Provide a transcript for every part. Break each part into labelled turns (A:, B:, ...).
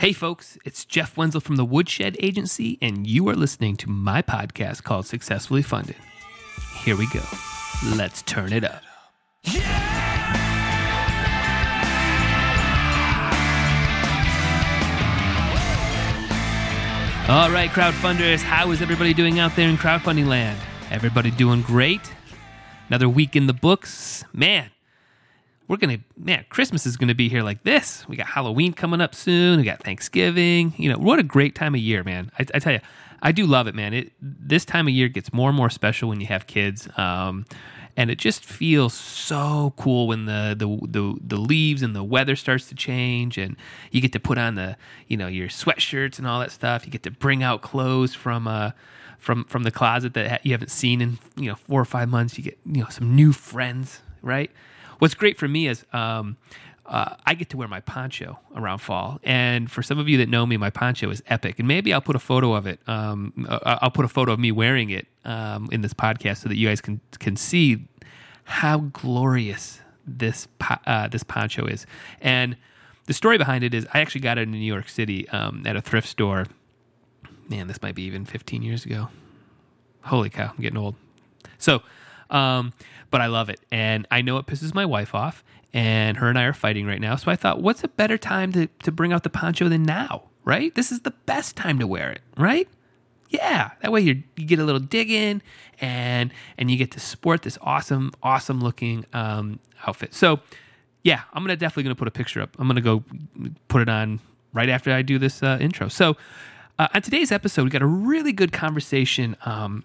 A: Hey, folks, it's Jeff Wenzel from the Woodshed Agency, and you are listening to my podcast called Successfully Funded. Here we go. Let's turn it up. All right, crowdfunders, how is everybody doing out there in crowdfunding land? Everybody doing great? Another week in the books? Man, we're gonna man christmas is gonna be here like this. We got halloween coming up soon. We got thanksgiving. You know what a great time of year man. I, I tell you i do love it man. It this time of year gets more and more special when you have kids um, and it just feels so cool when the, the the the leaves and the weather starts to change and you get to put on the you know your sweatshirts and all that stuff. You get to bring out clothes from uh from from the closet that you haven't seen in you know four or five months. You get you know some new friends right what's great for me is um, uh, I get to wear my poncho around fall. And for some of you that know me, my poncho is epic. And maybe I'll put a photo of it. Um, uh, I'll put a photo of me wearing it um, in this podcast so that you guys can can see how glorious this uh, this poncho is. And the story behind it is I actually got it in New York City um, at a thrift store. Man, this might be even 15 years ago. Holy cow, I'm getting old. So um, but I love it. And I know it pisses my wife off, and her and I are fighting right now. So I thought, what's a better time to, to bring out the poncho than now, right? This is the best time to wear it, right? Yeah, that way you get a little dig in, and and you get to sport this awesome, awesome looking um, outfit. So, yeah, I'm gonna definitely gonna put a picture up. I'm gonna go put it on right after I do this uh, intro. So, uh, on today's episode, we got a really good conversation um,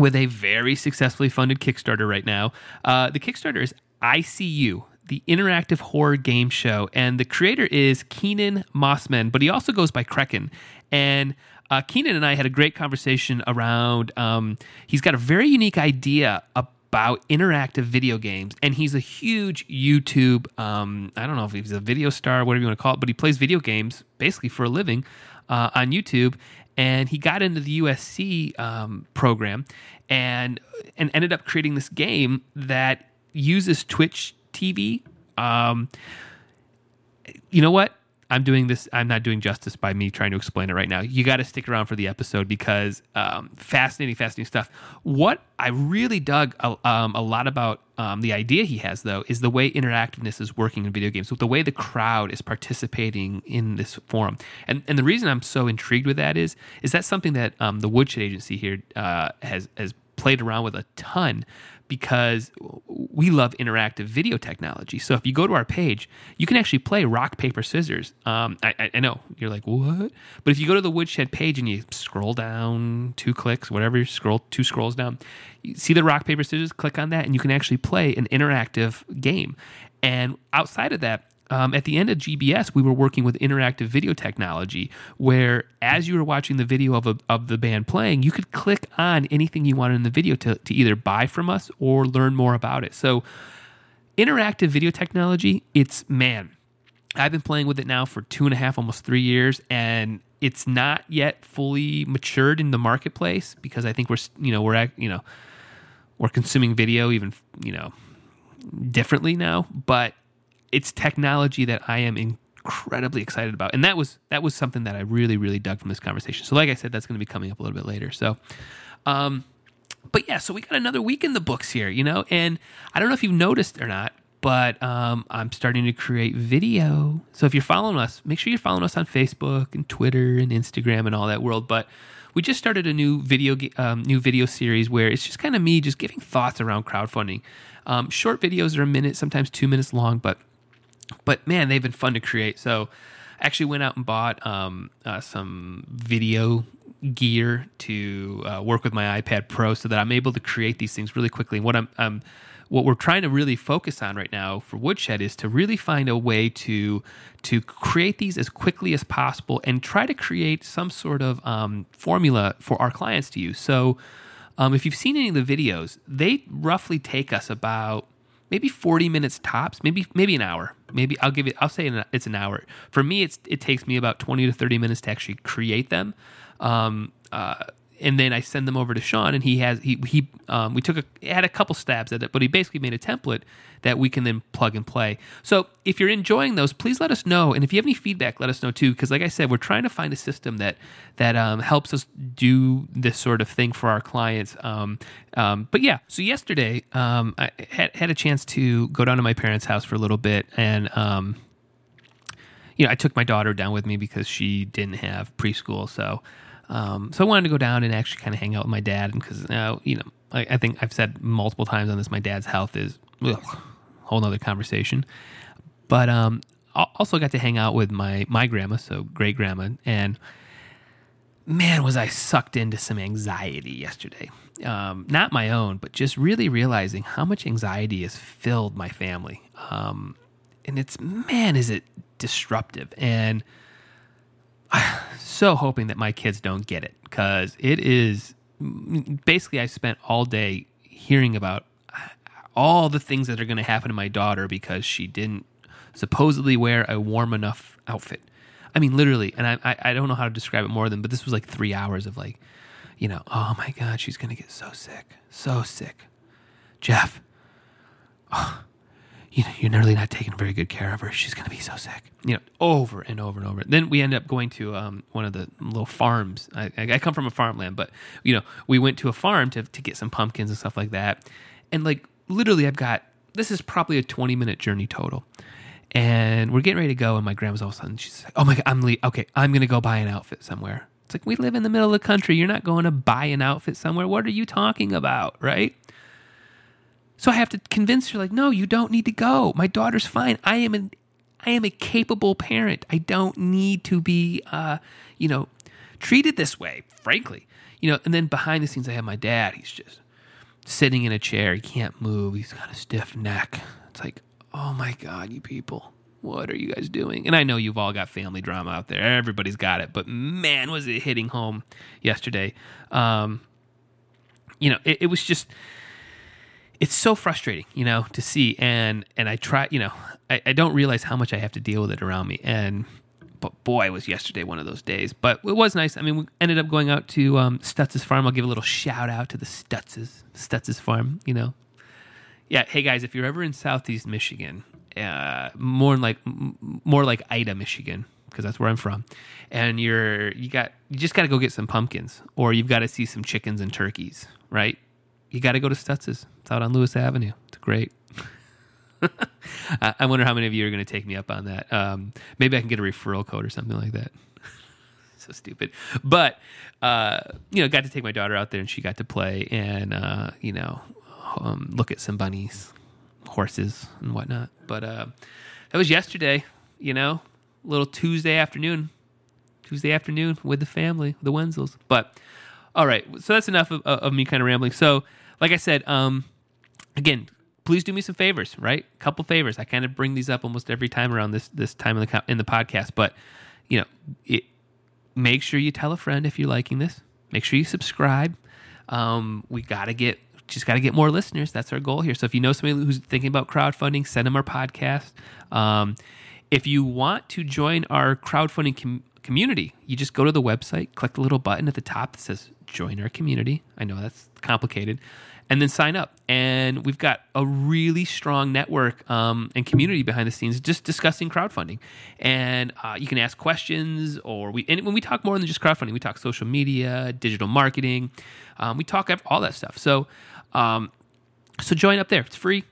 A: with a very successfully funded Kickstarter right now. Uh, the Kickstarter is ICU, the interactive horror game show, and the creator is Keenan Mossman, but he also goes by Kraken. And uh, Keenan and I had a great conversation around. Um, he's got a very unique idea about interactive video games, and he's a huge YouTube. Um, I don't know if he's a video star, whatever you want to call it, but he plays video games basically for a living uh, on YouTube and he got into the USC um, program and and ended up creating this game that uses Twitch TV. Um, you know what? I'm doing this. I'm not doing justice by me trying to explain it right now. You got to stick around for the episode because um, fascinating, fascinating stuff. What I really dug a, um, a lot about um, the idea he has, though, is the way interactiveness is working in video games, the way the crowd is participating in this forum. And and the reason I'm so intrigued with that is is that something that um, the Woodshed Agency here uh, has has played around with a ton because we love interactive video technology. So if you go to our page, you can actually play rock, paper, scissors. Um, I, I, know you're like, what? But if you go to the Woodshed page and you scroll down two clicks, whatever, you scroll two scrolls down, you see the rock, paper, scissors, click on that, and you can actually play an interactive game. And outside of that, um, at the end of GBS, we were working with interactive video technology, where as you were watching the video of, a, of the band playing, you could click on anything you wanted in the video to, to either buy from us or learn more about it. So, interactive video technology, it's man, I've been playing with it now for two and a half, almost three years, and it's not yet fully matured in the marketplace because I think we're, you know, we're, at, you know, we're consuming video even, you know, differently now, but it's technology that I am incredibly excited about, and that was that was something that I really really dug from this conversation. So, like I said, that's going to be coming up a little bit later. So, um, but yeah, so we got another week in the books here, you know, and I don't know if you've noticed or not, but um, I'm starting to create video. So if you're following us, make sure you're following us on Facebook and Twitter and Instagram and all that world. But we just started a new video um, new video series where it's just kind of me just giving thoughts around crowdfunding. Um, short videos are a minute, sometimes two minutes long, but but man, they've been fun to create. So I actually went out and bought um, uh, some video gear to uh, work with my iPad Pro so that I'm able to create these things really quickly. And what I'm um, what we're trying to really focus on right now for Woodshed is to really find a way to to create these as quickly as possible and try to create some sort of um, formula for our clients to use. So, um, if you've seen any of the videos, they roughly take us about maybe 40 minutes tops, maybe maybe an hour. Maybe I'll give it I'll say it's an hour. For me it's it takes me about 20 to 30 minutes to actually create them. Um, uh, and then I send them over to Sean, and he has he he um, we took a had a couple stabs at it, but he basically made a template that we can then plug and play. So if you're enjoying those, please let us know, and if you have any feedback, let us know too. Because like I said, we're trying to find a system that that um, helps us do this sort of thing for our clients. Um, um, but yeah, so yesterday um, I had had a chance to go down to my parents' house for a little bit, and um, you know I took my daughter down with me because she didn't have preschool, so. Um, so I wanted to go down and actually kind of hang out with my dad, because uh, you know I, I, think I've said multiple times on this, my dad's health is ugh, whole nother conversation. But um, also got to hang out with my my grandma, so great grandma, and man, was I sucked into some anxiety yesterday. Um, not my own, but just really realizing how much anxiety has filled my family. Um, and it's man, is it disruptive and so hoping that my kids don't get it because it is basically I spent all day hearing about all the things that are going to happen to my daughter because she didn't supposedly wear a warm enough outfit. I mean, literally, and I, I, I don't know how to describe it more than, but this was like three hours of like, you know, oh my God, she's going to get so sick, so sick. Jeff, oh, you know, you're nearly not taking very good care of her. She's going to be so sick. You know, over and over and over. Then we end up going to um, one of the little farms. I, I come from a farmland, but you know, we went to a farm to to get some pumpkins and stuff like that. And like literally, I've got this is probably a 20 minute journey total. And we're getting ready to go, and my grandma's all of a sudden she's like, "Oh my god, I'm le- okay. I'm gonna go buy an outfit somewhere." It's like we live in the middle of the country. You're not going to buy an outfit somewhere. What are you talking about, right? So I have to convince her, like, no, you don't need to go. My daughter's fine. I am an, I am a capable parent. I don't need to be, uh, you know, treated this way. Frankly, you know. And then behind the scenes, I have my dad. He's just sitting in a chair. He can't move. He's got a stiff neck. It's like, oh my god, you people. What are you guys doing? And I know you've all got family drama out there. Everybody's got it. But man, was it hitting home yesterday. Um, you know, it, it was just it's so frustrating, you know, to see and and I try, you know, I, I don't realize how much I have to deal with it around me. And but boy, was yesterday one of those days. But it was nice. I mean, we ended up going out to um, Stutz's farm. I'll give a little shout out to the Stutz's Stutz's farm. You know, yeah. Hey guys, if you're ever in Southeast Michigan, uh, more like more like Ida, Michigan, because that's where I'm from, and you're you got you just got to go get some pumpkins, or you've got to see some chickens and turkeys, right? You got to go to Stutz's. It's out on Lewis Avenue. It's great. I wonder how many of you are going to take me up on that. Um, maybe I can get a referral code or something like that. so stupid, but uh, you know, got to take my daughter out there and she got to play and uh, you know um, look at some bunnies, horses, and whatnot. But uh, that was yesterday. You know, little Tuesday afternoon, Tuesday afternoon with the family, the Wenzels. But all right, so that's enough of, of me kind of rambling. So like I said, um, again, please do me some favors, right? A couple favors. I kind of bring these up almost every time around this this time in the in the podcast, but you know, it, make sure you tell a friend if you're liking this. Make sure you subscribe. Um, we got to get just got to get more listeners. That's our goal here. So if you know somebody who's thinking about crowdfunding, send them our podcast. Um, if you want to join our crowdfunding com- community, you just go to the website, click the little button at the top that says join our community. I know that's complicated and then sign up. And we've got a really strong network um, and community behind the scenes just discussing crowdfunding. And uh, you can ask questions, or we and when we talk more than just crowdfunding, we talk social media, digital marketing, um, we talk all that stuff. So, um, so join up there. It's free.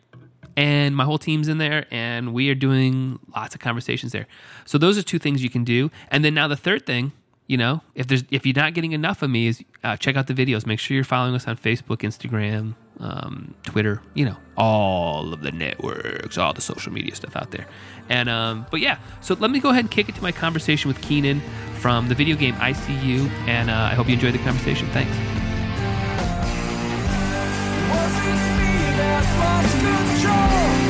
A: And my whole team's in there, and we are doing lots of conversations there. So those are two things you can do. And then now the third thing you know, if there's if you're not getting enough of me, is uh, check out the videos. Make sure you're following us on Facebook, Instagram, um, Twitter. You know, all of the networks, all the social media stuff out there. And um, but yeah, so let me go ahead and kick it to my conversation with Keenan from the video game ICU. And uh, I hope you enjoyed the conversation. Thanks.
B: Wasn't
C: me that lost control.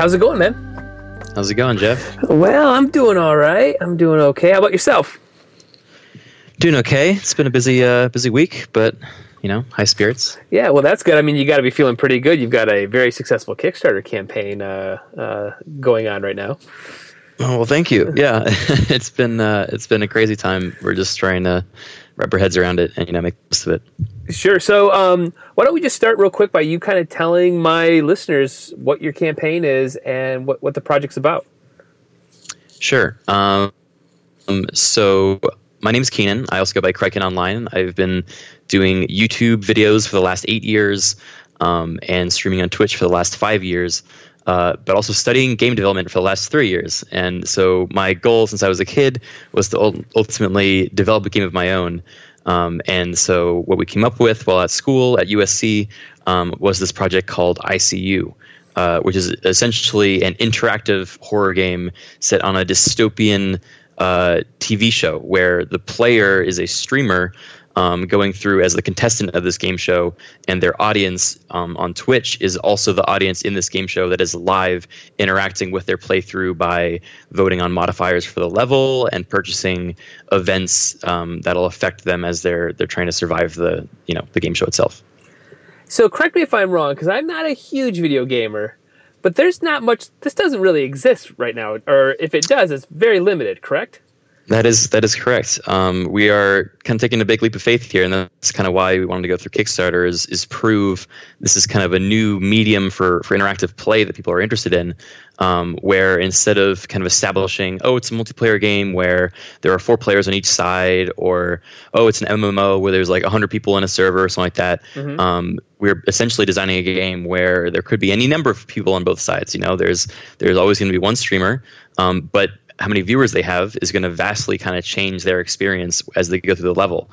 C: How's it going, man?
B: How's it going, Jeff?
C: Well, I'm doing all right. I'm doing okay. How about yourself?
B: Doing okay. It's been a busy, uh, busy week, but you know, high spirits.
C: Yeah, well, that's good. I mean, you got to be feeling pretty good. You've got a very successful Kickstarter campaign uh, uh, going on right now.
B: Oh well, thank you. Yeah, it's been uh, it's been a crazy time. We're just trying to wrap our heads around it and you know make the most of it.
C: Sure. So, um, why don't we just start real quick by you kind of telling my listeners what your campaign is and what, what the project's about?
B: Sure. Um, so, my name is Keenan. I also go by Kraken Online. I've been doing YouTube videos for the last eight years um, and streaming on Twitch for the last five years. Uh, but also studying game development for the last three years. And so my goal since I was a kid was to ultimately develop a game of my own. Um, and so what we came up with while at school at USC um, was this project called ICU. Uh, which is essentially an interactive horror game set on a dystopian uh, TV show where the player is a streamer um, going through as the contestant of this game show, and their audience um, on Twitch is also the audience in this game show that is live interacting with their playthrough by voting on modifiers for the level and purchasing events um, that'll affect them as they're they're trying to survive the you know the game show itself.
C: So correct me if I'm wrong, because I'm not a huge video gamer, but there's not much. This doesn't really exist right now, or if it does, it's very limited. Correct?
B: That is that is correct. Um, we are kind of taking a big leap of faith here, and that's kind of why we wanted to go through Kickstarter is is prove this is kind of a new medium for for interactive play that people are interested in. Um, where instead of kind of establishing, oh, it's a multiplayer game where there are four players on each side, or oh, it's an MMO where there's like hundred people in a server or something like that. Mm-hmm. Um, we're essentially designing a game where there could be any number of people on both sides. You know, there's there's always going to be one streamer, um, but how many viewers they have is going to vastly kind of change their experience as they go through the level.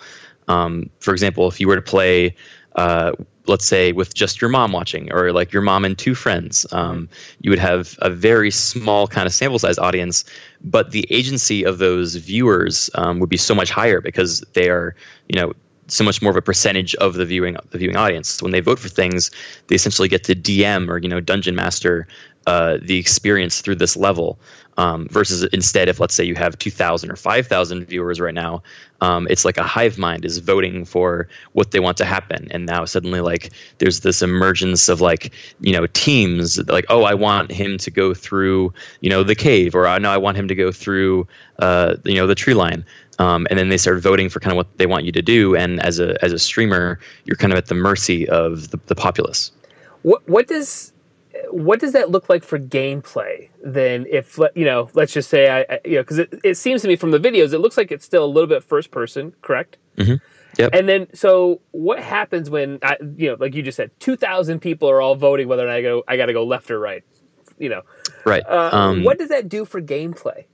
B: Um, for example, if you were to play, uh, let's say, with just your mom watching, or like your mom and two friends, um, you would have a very small kind of sample size audience, but the agency of those viewers um, would be so much higher because they are, you know, so much more of a percentage of the viewing the viewing audience. When they vote for things, they essentially get to DM or you know dungeon master uh, the experience through this level. Um, versus instead, if let's say you have 2,000 or 5,000 viewers right now, um, it's like a hive mind is voting for what they want to happen. And now suddenly, like, there's this emergence of like, you know, teams like, oh, I want him to go through, you know, the cave, or I know I want him to go through, uh, you know, the tree line. Um, and then they start voting for kind of what they want you to do. And as a as a streamer, you're kind of at the mercy of the, the populace.
C: What what does what does that look like for gameplay then if you know let's just say i, you know because it, it seems to me from the videos it looks like it's still a little bit first person correct
B: mm-hmm. Yep.
C: And then, so what happens when I, you know, like you just said, two thousand people are all voting whether or not I go, I got to go left or right. You know,
B: right?
C: Uh, um, what does that do for gameplay?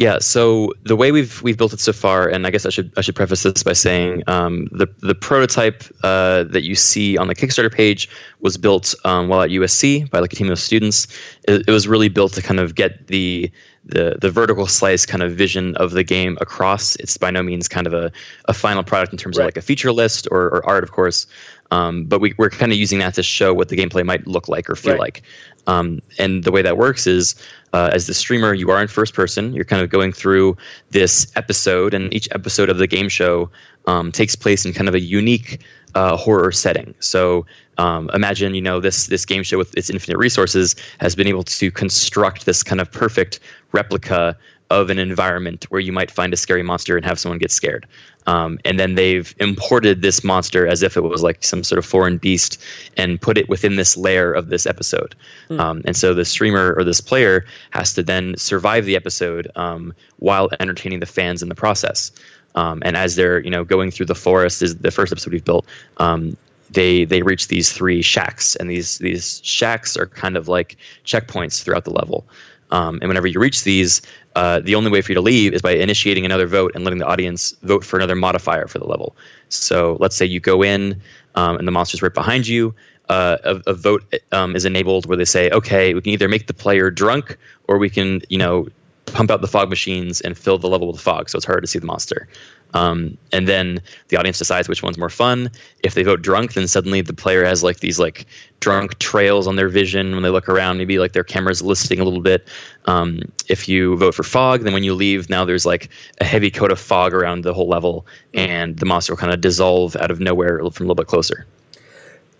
B: Yeah, so the way we've we've built it so far, and I guess I should I should preface this by saying um, the the prototype uh, that you see on the Kickstarter page was built um, while at USC by like a team of students. It, it, was really built to kind of get the the the vertical slice kind of vision of the game across. It's by no means kind of a, a final product in terms right. of like a feature list or, or art, of course. Um, but we, we're kind of using that to show what the gameplay might look like or feel right. like. Um, and the way that works is, uh, as the streamer, you are in first person. You're kind of going through this episode, and each episode of the game show um, takes place in kind of a unique uh, horror setting. So um, imagine, you know, this this game show with its infinite resources has been able to construct this kind of perfect replica of an environment where you might find a scary monster and have someone get scared. Um, and then they've imported this monster as if it was like some sort of foreign beast and put it within this layer of this episode. Mm. Um, and so the streamer or this player has to then survive the episode um, while entertaining the fans in the process. Um, and as they're you know going through the forest, is the first episode we've built. Um, they they reach these three shacks, and these these shacks are kind of like checkpoints throughout the level. Um, and whenever you reach these, uh, the only way for you to leave is by initiating another vote and letting the audience vote for another modifier for the level. So let's say you go in um, and the monster's right behind you. Uh, a, a, vote um, is enabled where they say, okay, we can either make the player drunk or we can, you know, pump out the fog machines and fill the level with fog so it's harder to see the monster. Um, and then the audience decides which one's more fun. If they vote drunk, then suddenly the player has like these like drunk trails on their vision when they look around. Maybe like their camera's listing a little bit. Um, if you vote for fog, then when you leave, now there's like a heavy coat of fog around the whole level, and the monster will kind of dissolve out of nowhere from a little bit closer.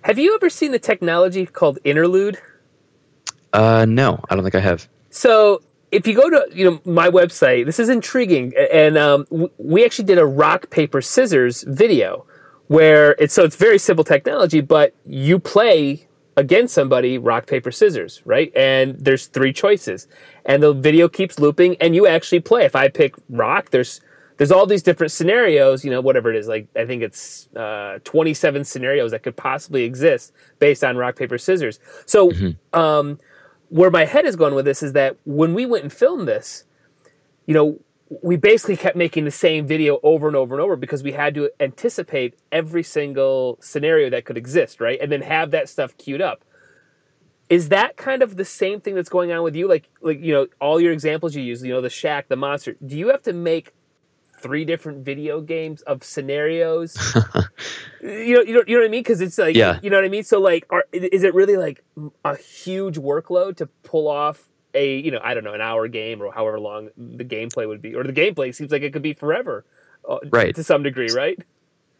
A: Have you ever seen the technology called interlude?
B: Uh, no, I don't think I have.
A: So if you go to you know my website, this is intriguing, and um, we actually did a rock paper scissors video where it's so it's very simple technology, but you play against somebody rock paper scissors, right? And there's three choices, and the video keeps looping, and you actually play. If I pick rock, there's there's all these different scenarios, you know, whatever it is. Like I think it's uh, 27 scenarios that could possibly exist based on rock paper scissors. So. Mm-hmm. Um, where my head is going with this is that when we went and filmed this, you know, we basically kept making the same video over and over and over because we had to anticipate every single scenario that could exist, right? And then have that stuff queued up. Is that kind of the same thing that's going on with you? Like, like you know, all your examples you use, you know, the shack, the monster. Do you have to make three different video games of scenarios. you know, you know, you know what I mean? Because it's like, yeah. you know what I mean. So, like, are, is it really like a huge workload to pull off a, you know, I don't know, an hour game or however long the gameplay would be, or the gameplay seems like it could be forever, uh, right? To some degree, right?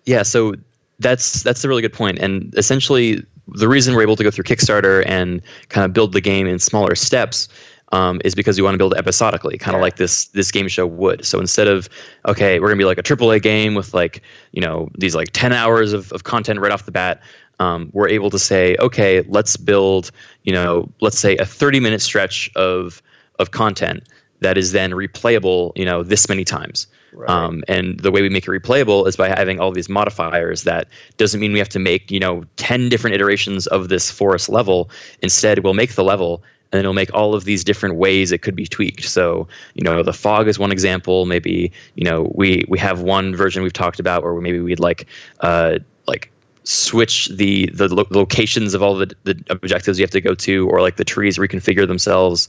B: Yeah. So that's that's a really good point, and essentially the reason we're able to go through Kickstarter and kind of build the game in smaller steps um, is because we want to build episodically, kind of like this this game show would. So instead of okay, we're gonna be like a AAA game with like you know these like ten hours of, of content right off the bat. Um, we're able to say, okay, let's build, you know, let's say a 30 minute stretch of of content that is then replayable, you know, this many times. Right. Um, and the way we make it replayable is by having all these modifiers. That doesn't mean we have to make, you know, 10 different iterations of this forest level. Instead, we'll make the level and then it'll make all of these different ways it could be tweaked. So, you know, the fog is one example. Maybe, you know, we we have one version we've talked about where maybe we'd like uh, like switch the the lo- locations of all the, the objectives you have to go to, or like the trees reconfigure themselves.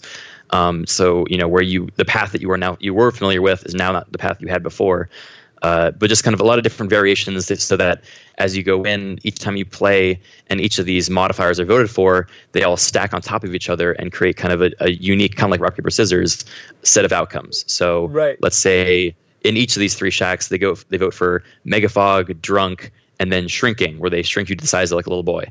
B: Um, so, you know, where you the path that you are now you were familiar with is now not the path you had before. Uh, but just kind of a lot of different variations so that as you go in, each time you play and each of these modifiers are voted for, they all stack on top of each other and create kind of a, a unique, kind of like rock, paper, scissors set of outcomes. So
A: right.
B: let's say in each of these three shacks, they go they vote for megafog, drunk, and then shrinking, where they shrink you to the size of like a little boy.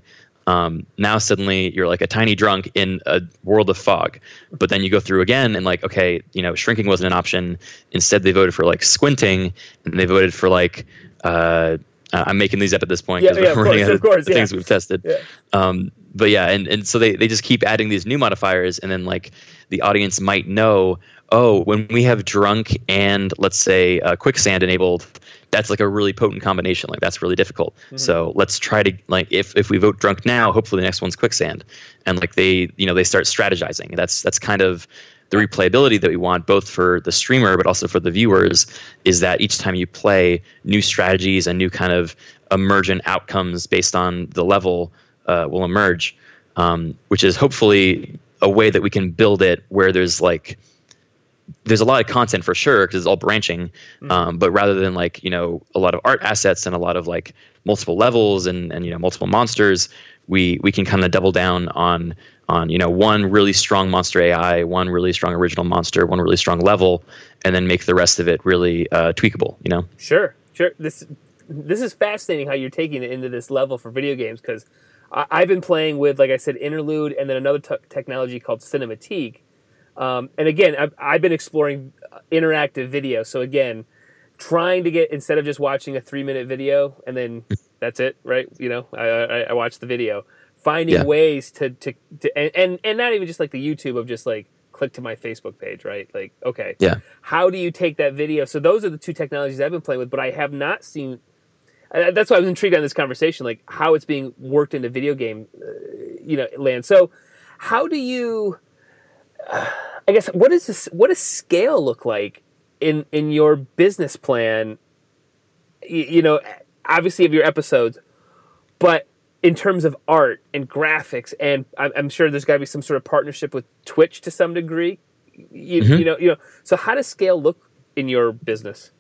B: Um, now suddenly you're like a tiny drunk in a world of fog. But then you go through again and like, okay, you know, shrinking wasn't an option. Instead, they voted for like squinting, and they voted for like. Uh, I'm making these up at this point
A: because yeah, yeah, we're running out of, course,
B: yeah. things we've tested. Um, but yeah, and, and so they, they just keep adding these new modifiers, and then like the audience might know, oh, when we have drunk and let's say uh, quicksand enabled, that's like a really potent combination. Like that's really difficult. Mm-hmm. So let's try to like if if we vote drunk now, hopefully the next one's quicksand, and like they you know they start strategizing. That's that's kind of the replayability that we want both for the streamer but also for the viewers is that each time you play new strategies and new kind of emergent outcomes based on the level uh, will emerge um, which is hopefully a way that we can build it where there's like there's a lot of content for sure because it's all branching mm-hmm. um, but rather than like you know a lot of art assets and a lot of like multiple levels and, and you know multiple monsters we we can kind of double down on on you know one really strong monster ai one really strong original monster one really strong level and then make the rest of it really uh, tweakable you know
A: sure sure this this is fascinating how you're taking it into this level for video games because i've been playing with like i said interlude and then another t- technology called cinematique um, and again, I've, I've, been exploring interactive video. So again, trying to get instead of just watching a three minute video and then that's it, right? You know, I, I, I watch the video. Finding yeah. ways to to, to and, and and not even just like the YouTube of just like click to my Facebook page, right? Like, okay,
B: yeah.
A: How do you take that video? So those are the two technologies I've been playing with, but I have not seen. That's why I was intrigued on this conversation, like how it's being worked into video game, uh, you know, land. So, how do you? I guess what does this, what does scale look like in in your business plan? You, you know, obviously of your episodes, but in terms of art and graphics, and I'm, I'm sure there's got to be some sort of partnership with Twitch to some degree. You, mm-hmm. you know, you know. So how does scale look in your business?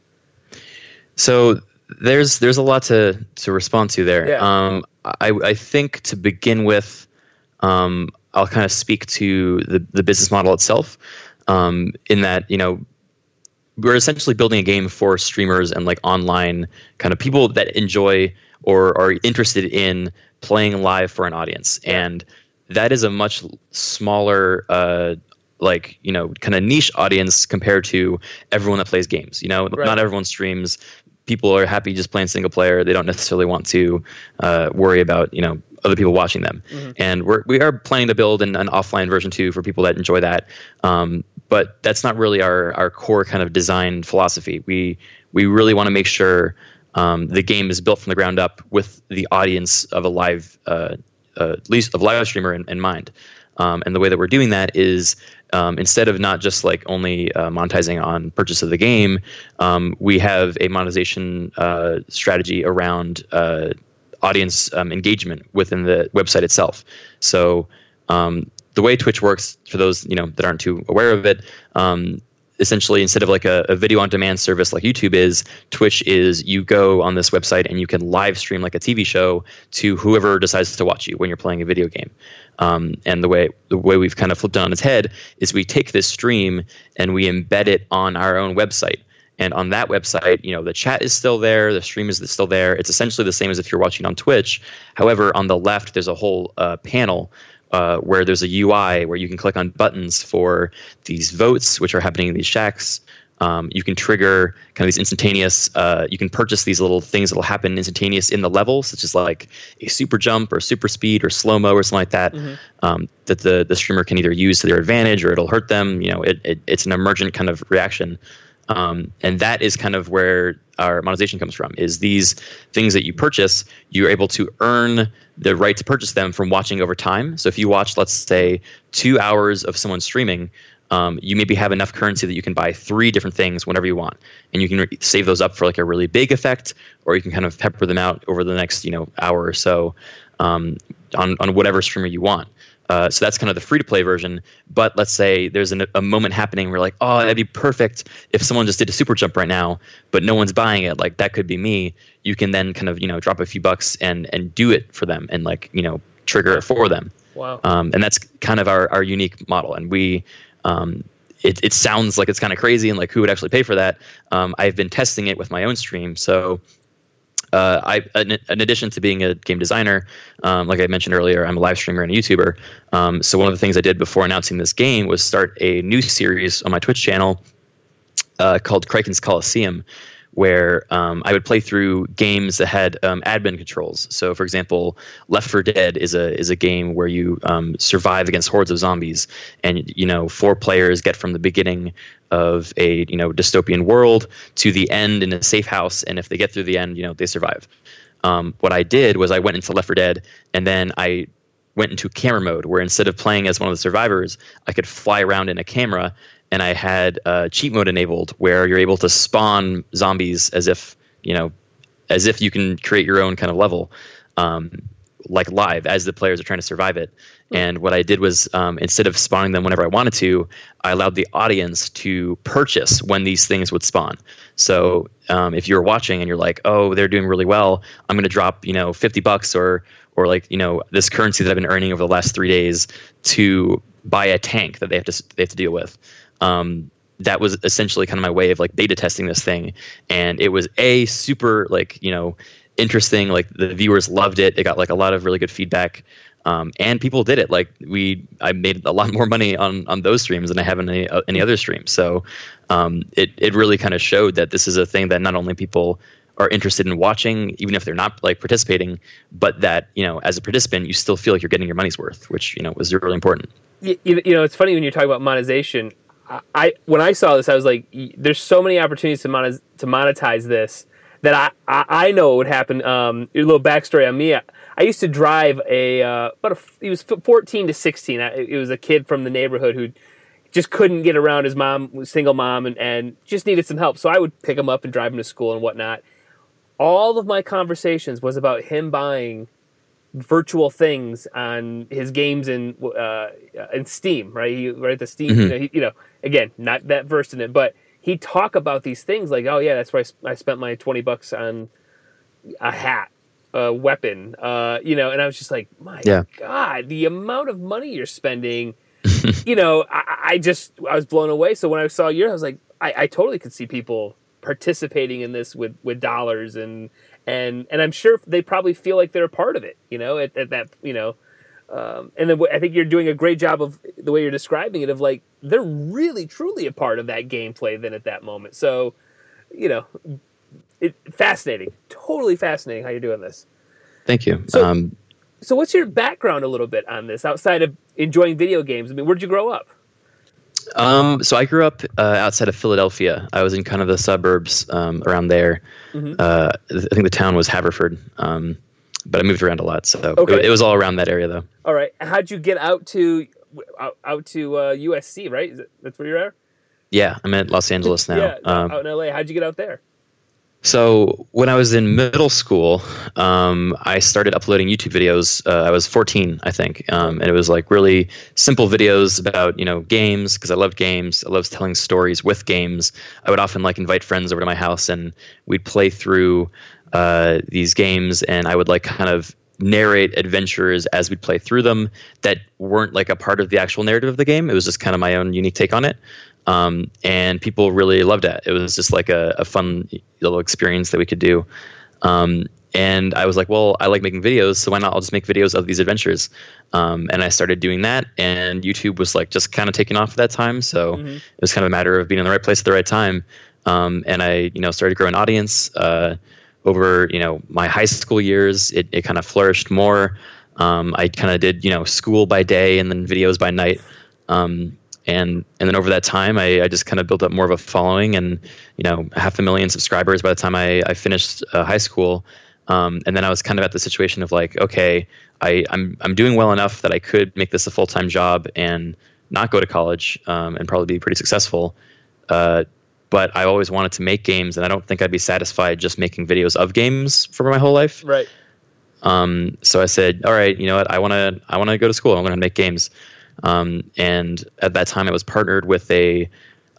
B: So there's there's a lot to to respond to there.
C: Yeah.
B: Um, I I think to begin with, um, I'll kind of speak to the the business model itself. Um, in that you know we're essentially building a game for streamers and like online kind of people that enjoy or are interested in playing live for an audience and that is a much smaller uh, like you know kind of niche audience compared to everyone that plays games you know
C: Right.
B: not everyone streams people are happy just playing single player they don't necessarily want to uh, worry about you know other people watching them. And we're we are planning to build an, an offline version too for people that enjoy that. Um, but that's not really our our core kind of design philosophy. We we really want to make sure um, the game is built from the ground up with the audience of a live uh, uh, at least of live streamer in, in mind. Um, and the way that we're doing that is um, instead of not just like only uh, monetizing on purchase of the game, um, we have a monetization uh, strategy around uh, audience um, engagement within the website itself. So um, the way Twitch works, for those you know that aren't too aware of it, um, essentially instead of like a, a video on demand service like YouTube is, Twitch is you go on this website and you can live stream like a TV show to whoever decides to watch you when you're playing a video game. Um, and the way the way we've kind of flipped it on its head is we take this stream and we embed it on our own website. And on that website, you know, the chat is still there, the stream is still there. It's essentially the same as if you're watching on Twitch. However, on the left, there's a whole uh, panel uh, where there's a UI where you can click on buttons for these votes, which are happening in these shacks. Um, you can trigger kind of these instantaneous. Uh, you can purchase these little things that will happen instantaneous in the level, such as like a super jump or super speed or slow mo or something like that. Um, that the the streamer can either use to their advantage or it'll hurt them. You know, it, it it's an emergent kind of reaction. Um, and that is kind of where our monetization comes from is these things that you purchase you're able to earn the right to purchase them from watching over time. So if you watch let's say two hours of someone streaming um, you maybe have enough currency that you can buy three different things whenever you want. And you can re- save those up for like a really big effect or you can kind of pepper them out over the next you know hour or so um, on, on whatever streamer you want uh, so that's kind of the free to play version. But let's say there's an, a moment happening where like, oh, that'd be perfect if someone just did a super jump right now, but no one's buying it. Like that could be me. You can then kind of you know drop a few bucks and and do it for them and like you know trigger it for them.
C: Wow.
B: Um, and that's kind of our our unique model. And we. Um, it, it sounds like it's kind of crazy and like who would actually pay for that. Um, I've been testing it with my own stream, so uh, I, in, addition to being a game designer, um, like I mentioned earlier, I'm a live streamer and a YouTuber. Um, so one of the things I did before announcing this game was start a new series on my Twitch channel uh, called Kraken's Coliseum, where um, I would play through games that had um, admin controls. So, for example, Left 4 Dead is a is a game where you um, survive against hordes of zombies, and you know four players get from the beginning of a you know dystopian world to the end in a safe house, and if they get through the end, you know they survive. Um, what I did was I went into Left 4 Dead, and then I went into camera mode where instead of playing as one of the survivors, I could fly around in a camera and I had uh, cheat mode enabled where you're able to spawn zombies as if, you know, as if you can create your own kind of level, um, like live as the players are trying to survive it. And what I did was um, instead of spawning them whenever I wanted to, I allowed the audience to purchase when these things would spawn. So um, if you're watching and you're like, oh, they're doing really well, I'm going to drop, you know, 50 bucks or or like you know this currency that I've been earning over the last three days to buy a tank that they have to they have to deal with. Um, that was essentially kind of my way of like beta testing this thing, and it was a super like you know interesting. Like the viewers loved it. It got like a lot of really good feedback. Um, and people did it. Like we, I made a lot more money on on those streams than I have in any uh, any other stream. So um, it it really kind of showed that this is a thing that not only people are interested in watching, even if they're not like participating, but that you know as a participant you still feel like you're getting your money's worth, which you know was really important.
C: you, you know, it's funny when you talk about monetization. I, when I saw this, I was like, "There's so many opportunities to monetize to monetize this that I I, know it would happen." Um, a little backstory on me. I, used to drive a uh, about a f- he was 14 to 16. I, it was a kid from the neighborhood who just couldn't get around. His mom was single mom and, and just needed some help. So I would pick him up and drive him to school and whatnot. All of my conversations was about him buying virtual things on his games in uh, in Steam, right? He, right, the Steam, you, know, he, you know, again, not that versed in it, but
A: he'd talk about these things like, oh yeah, that's where I, sp- I spent my twenty bucks on a hat, a weapon, uh, you know, and I was just like, my
B: Yeah.
A: god, the amount of money you're spending, you know, I, I just I was blown away. So when I saw yours, I was like, I, I totally could see people participating in this with with dollars and and and I'm sure they probably feel like they're a part of it, you know, at, at that you know. Um, and then I think you're doing a great job of the way you're describing it of like they're really truly a part of that gameplay then at that moment. So, you know, it fascinating, totally fascinating how you're doing this.
B: Thank you.
A: So-
B: um,
A: So, what's your background a little bit on this outside of enjoying video games? I mean, where'd you grow up?
B: Um, so I grew up uh, outside of Philadelphia. I was in kind of the suburbs um, around there.
A: Mhm.
B: Uh, I think the town was Haverford, um, but I moved around a lot, so
A: Okay.
B: it, it was all around that area though.
A: All right, how'd you get out to out, out to uh, USC? Right, Is it, that's where you're at.
B: Yeah, I'm in Los Angeles now.
A: Yeah,
B: Um,
A: out in LA. How'd you get out there?
B: So when I was in middle school, um, I started uploading YouTube videos. Uh, I was 14, I think, um, and it was like really simple videos about you know games because I loved games. I loved telling stories with games. I would often like invite friends over to my house and we'd play through uh, these games, and I would like kind of narrate adventures as we'd play through them that weren't like a part of the actual narrative of the game. It was just kind of my own unique take on it um, and people really loved it. It was just like a, a fun little experience that we could do. Um, and I was like, well, I like making videos, so why not? I'll just make videos of these adventures. Um, and I started doing that, and YouTube was like just kind of taking off at that time. So
A: Mhm.
B: it was kind of a matter of being in the right place at the right time. Um, and I, you know, started growing an audience uh, over, you know, my high school years. It, it kind of flourished more. Um, I kind of did, you know, school by day and then videos by night. Um, and and then over that time, I, I just kind of built up more of a following, and you know, half a million subscribers by the time I, I finished uh, high school. Um, and then I was kind of at the situation of like, okay, I, I'm I'm doing well enough that I could make this a full time job and not go to college um, and probably be pretty successful. Uh, but I always wanted to make games, and I don't think I'd be satisfied just making videos of games for my whole life.
A: Right.
B: Um, so I said, all right, you know what? I want to I want to go to school. I'm going to make games. Um, and at that time, I was partnered with a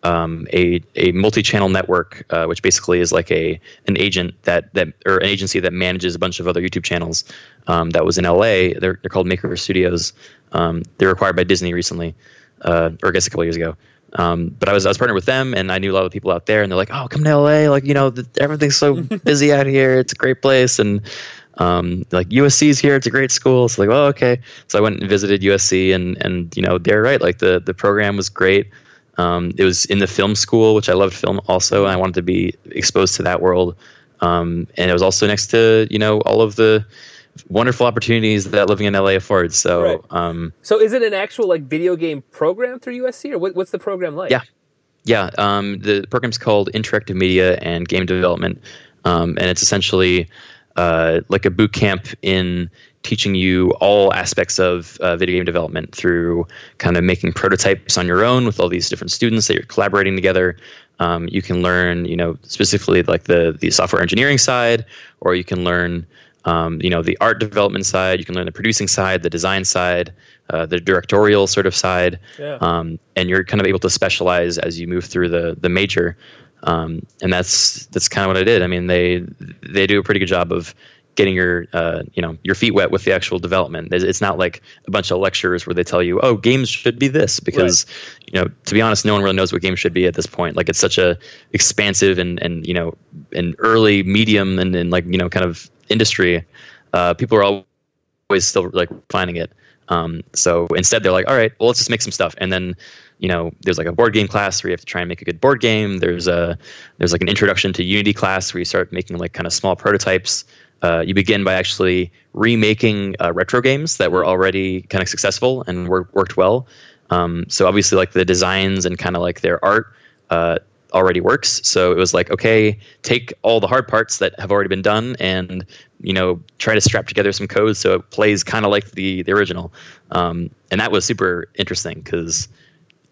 B: um, a a multi-channel network, uh, which basically is like a an agent that that or an agency that manages a bunch of other YouTube channels. Um, that was in LA. They're they're called Maker Studios. Um, they were acquired by Disney recently, uh, or I guess a couple years ago. Um, but I was I was partnered with them, and I knew a lot of people out there, and they're like, "Oh, come to LA! Like, you know, the, everything's so busy out here. It's a great place." And um, like USC's here; it's a great school. So like, well, okay. So I went and visited USC, and and you know, they're right. Like the the program was great. Um, it was in the film school, which I loved film also, and I wanted to be exposed to that world. Um, and it was also next to you know all of the wonderful opportunities that living in LA affords. So
A: Right.
B: um,
A: So, is it an actual like video game program through USC, or what, what's the program like?
B: Yeah. Yeah, um, the program's called Interactive Media and Game Development, um, and it's essentially uh, like a boot camp in teaching you all aspects of uh, video game development through kind of making prototypes on your own with all these different students that you're collaborating together. Um, you can learn, you know, specifically like the the software engineering side, or you can learn, um, you know, the art development side. You can learn the producing side, the design side, uh, the directorial sort of side
A: Yeah.
B: um, and you're kind of able to specialize as you move through the the major, um, and that's that's kind of what I did. I mean, they they do a pretty good job of getting your uh, you know your feet wet with the actual development. It's- It's not like a bunch of lectures where they tell you, oh, games should be this, because you know to be honest, no one really knows what games should be at this point. Like it's such a expansive and and you know an early medium and, and like you know kind of industry. Uh, people are always still like finding it. Um, so instead, they're like, all right, well, let's just make some stuff. And then, you know, there's like a board game class where you have to try and make a good board game. There's a there's like an introduction to Unity class where you start making like kind of small prototypes. Uh, you begin by actually remaking uh, retro games that were already kind of successful and wor- worked well. Um, so obviously, like the designs and kind of like their art uh, already works. So it was like, okay, take all the hard parts that have already been done and you know try to strap together some code so it plays kind of like the the original. Um, and that was super interesting because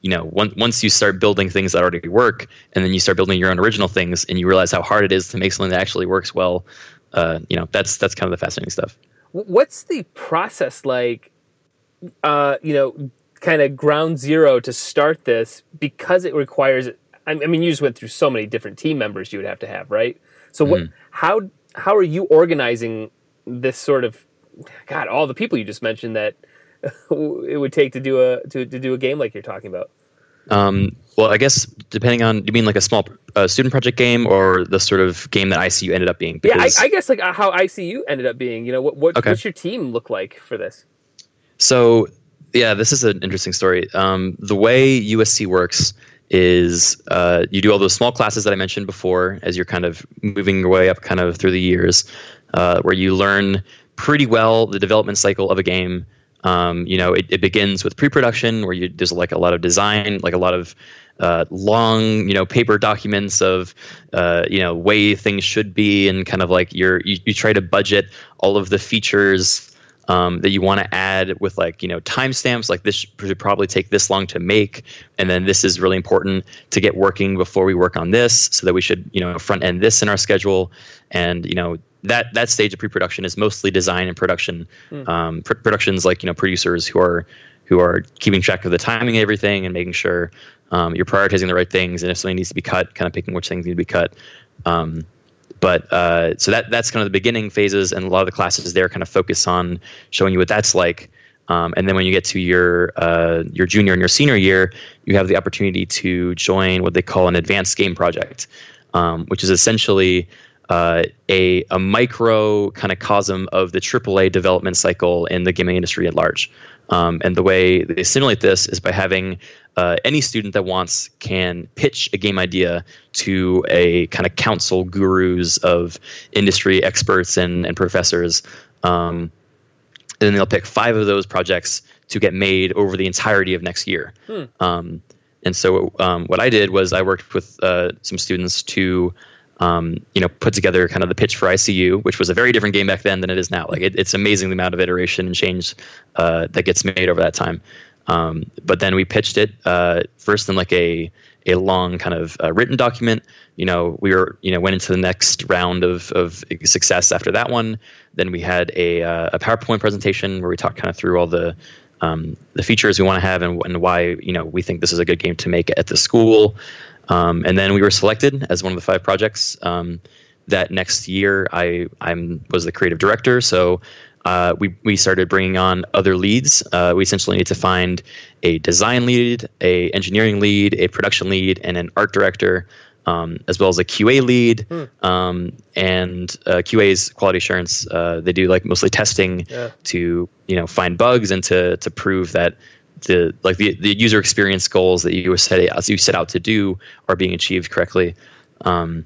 B: you know once once you start building things that already work and then you start building your own original things and you realize how hard it is to make something that actually works well. Uh, you know that's that's kind of the fascinating stuff.
A: What's the process like? Uh, you know, kind of ground zero to start this because it requires.
C: I mean, you just went through so many different team members you would have to have, right? So what?
B: Mm-hmm.
C: How how are you organizing this sort of? God, all the people you just mentioned that it would take to do a to, to do a game like you're talking about.
B: Um, well, I guess depending on do you mean like a small uh, student project game or the sort of game that ICU ended up being.
C: Yeah, I, I guess like uh, how ICU ended up being. You know, what what
B: Okay.
C: what's your team look like for this?
B: So, yeah, this is an interesting story. Um, the way USC works is uh, you do all those small classes that I mentioned before as you're kind of moving your way up kind of through the years, uh, where you learn pretty well the development cycle of a game. Um, you know, it, it begins with pre-production where you there's like a lot of design, like a lot of uh, long, you know, paper documents of, uh, you know, way things should be, and kind of like you, you try to budget all of the features um, that you want to add with like you know timestamps like this should probably take this long to make and then this is really important to get working before we work on this so that we should you know front end this in our schedule and you know that that stage of pre-production is mostly design and production um, pr- productions like you know producers who are who are keeping track of the timing of everything and making sure um, you're prioritizing the right things. And if something needs to be cut kind of picking which things need to be cut. Um, but uh, so that that's kind of the beginning phases, and a lot of the classes there kind of focus on showing you what that's like. Um, and then when you get to your uh, your junior and your senior year, you have the opportunity to join what they call an advanced game project, um, which is essentially uh, a a micro kind of cosm of the AAA development cycle in the gaming industry at large. Um, and the way they simulate this is by having uh, any student that wants can pitch a game idea to a kind of council gurus of industry experts and, and professors. Um, and then they'll pick five of those projects to get made over the entirety of next year. Um, and so um, what I did was I worked with uh, some students to um, you know put together kind of the pitch for ICU, which was a very different game back then than it is now. Like it, it's amazing the amount of iteration and change uh, that gets made over that time. Um, but then we pitched it uh, first in like a a long kind of uh, written document. You know, we were you know went into the next round of of success after that one. Then we had a uh, a PowerPoint presentation where we talked kind of through all the um, the features we want to have and, and why you know we think this is a good game to make at the school. Um, and then we were selected as one of the five projects. Um, that next year, I I'm was the creative director, so uh, we we started bringing on other leads. Uh, we essentially need to find a design lead, a engineering lead, a production lead, and an art director. Um, as well as a QA lead, um, and uh, QA is quality assurance. Uh, they do like mostly testing
C: Yeah.
B: to you know find bugs and to to prove that the like the, the user experience goals that you set as you set out to do are being achieved correctly. Um,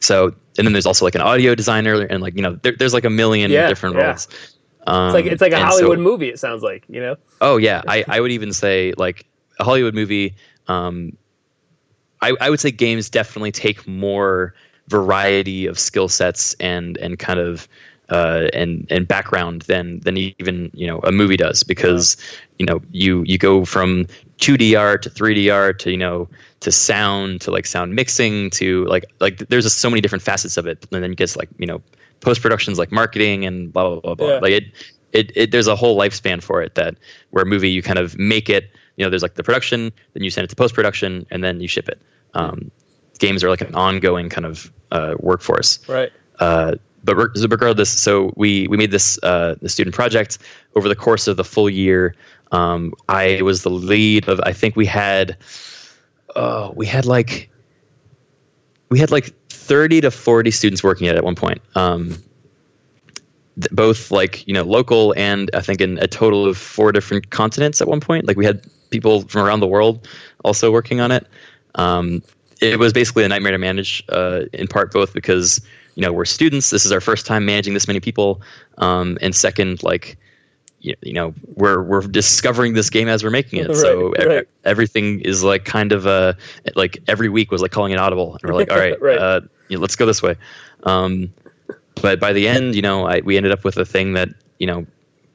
B: so and then there's also like an audio designer and like you know there, there's like a million
C: Yeah,
B: different
C: yeah.
B: roles. Um,
C: It's like it's like a Hollywood
B: so-
C: movie. It sounds like you know.
B: Oh yeah, I, I would even say like a Hollywood movie. Um, I I would say games definitely take more variety of skill sets and and kind of uh, and and background than than even you know a movie does because you know you you go from 2D art to 3D art to you know to sound to like sound mixing to like like there's just so many different facets of it and then it gets like you know post productions like marketing and blah blah blah blah
C: Yeah.
B: like it, it it there's a whole lifespan for it that where a movie you kind of make it you know there's like the production then you send it to post production and then you ship it um, games are like an ongoing kind of uh, workforce
C: Right.
B: uh, but re- regardless, so we we made this uh, the student project over the course of the full year. Um, I was the lead of. I think we had, oh, we had like, we had like thirty to forty students working at it at one point. Um, th- both like you know local and I think in a total of four different continents at one point. Like we had people from around the world also working on it. Um, it was basically a nightmare to manage, uh, in part both because you know we're students. This is our first time managing this many people, um, and second, like you, you know we're we're discovering this game as we're making it. so
C: Right,
B: e-
C: right.
B: everything is like kind of a like every week was like calling it audible, and we're like, all right,
C: Right.
B: uh, you know, let's go this way. Um, but by the end, you know, I, we ended up with a thing that you know,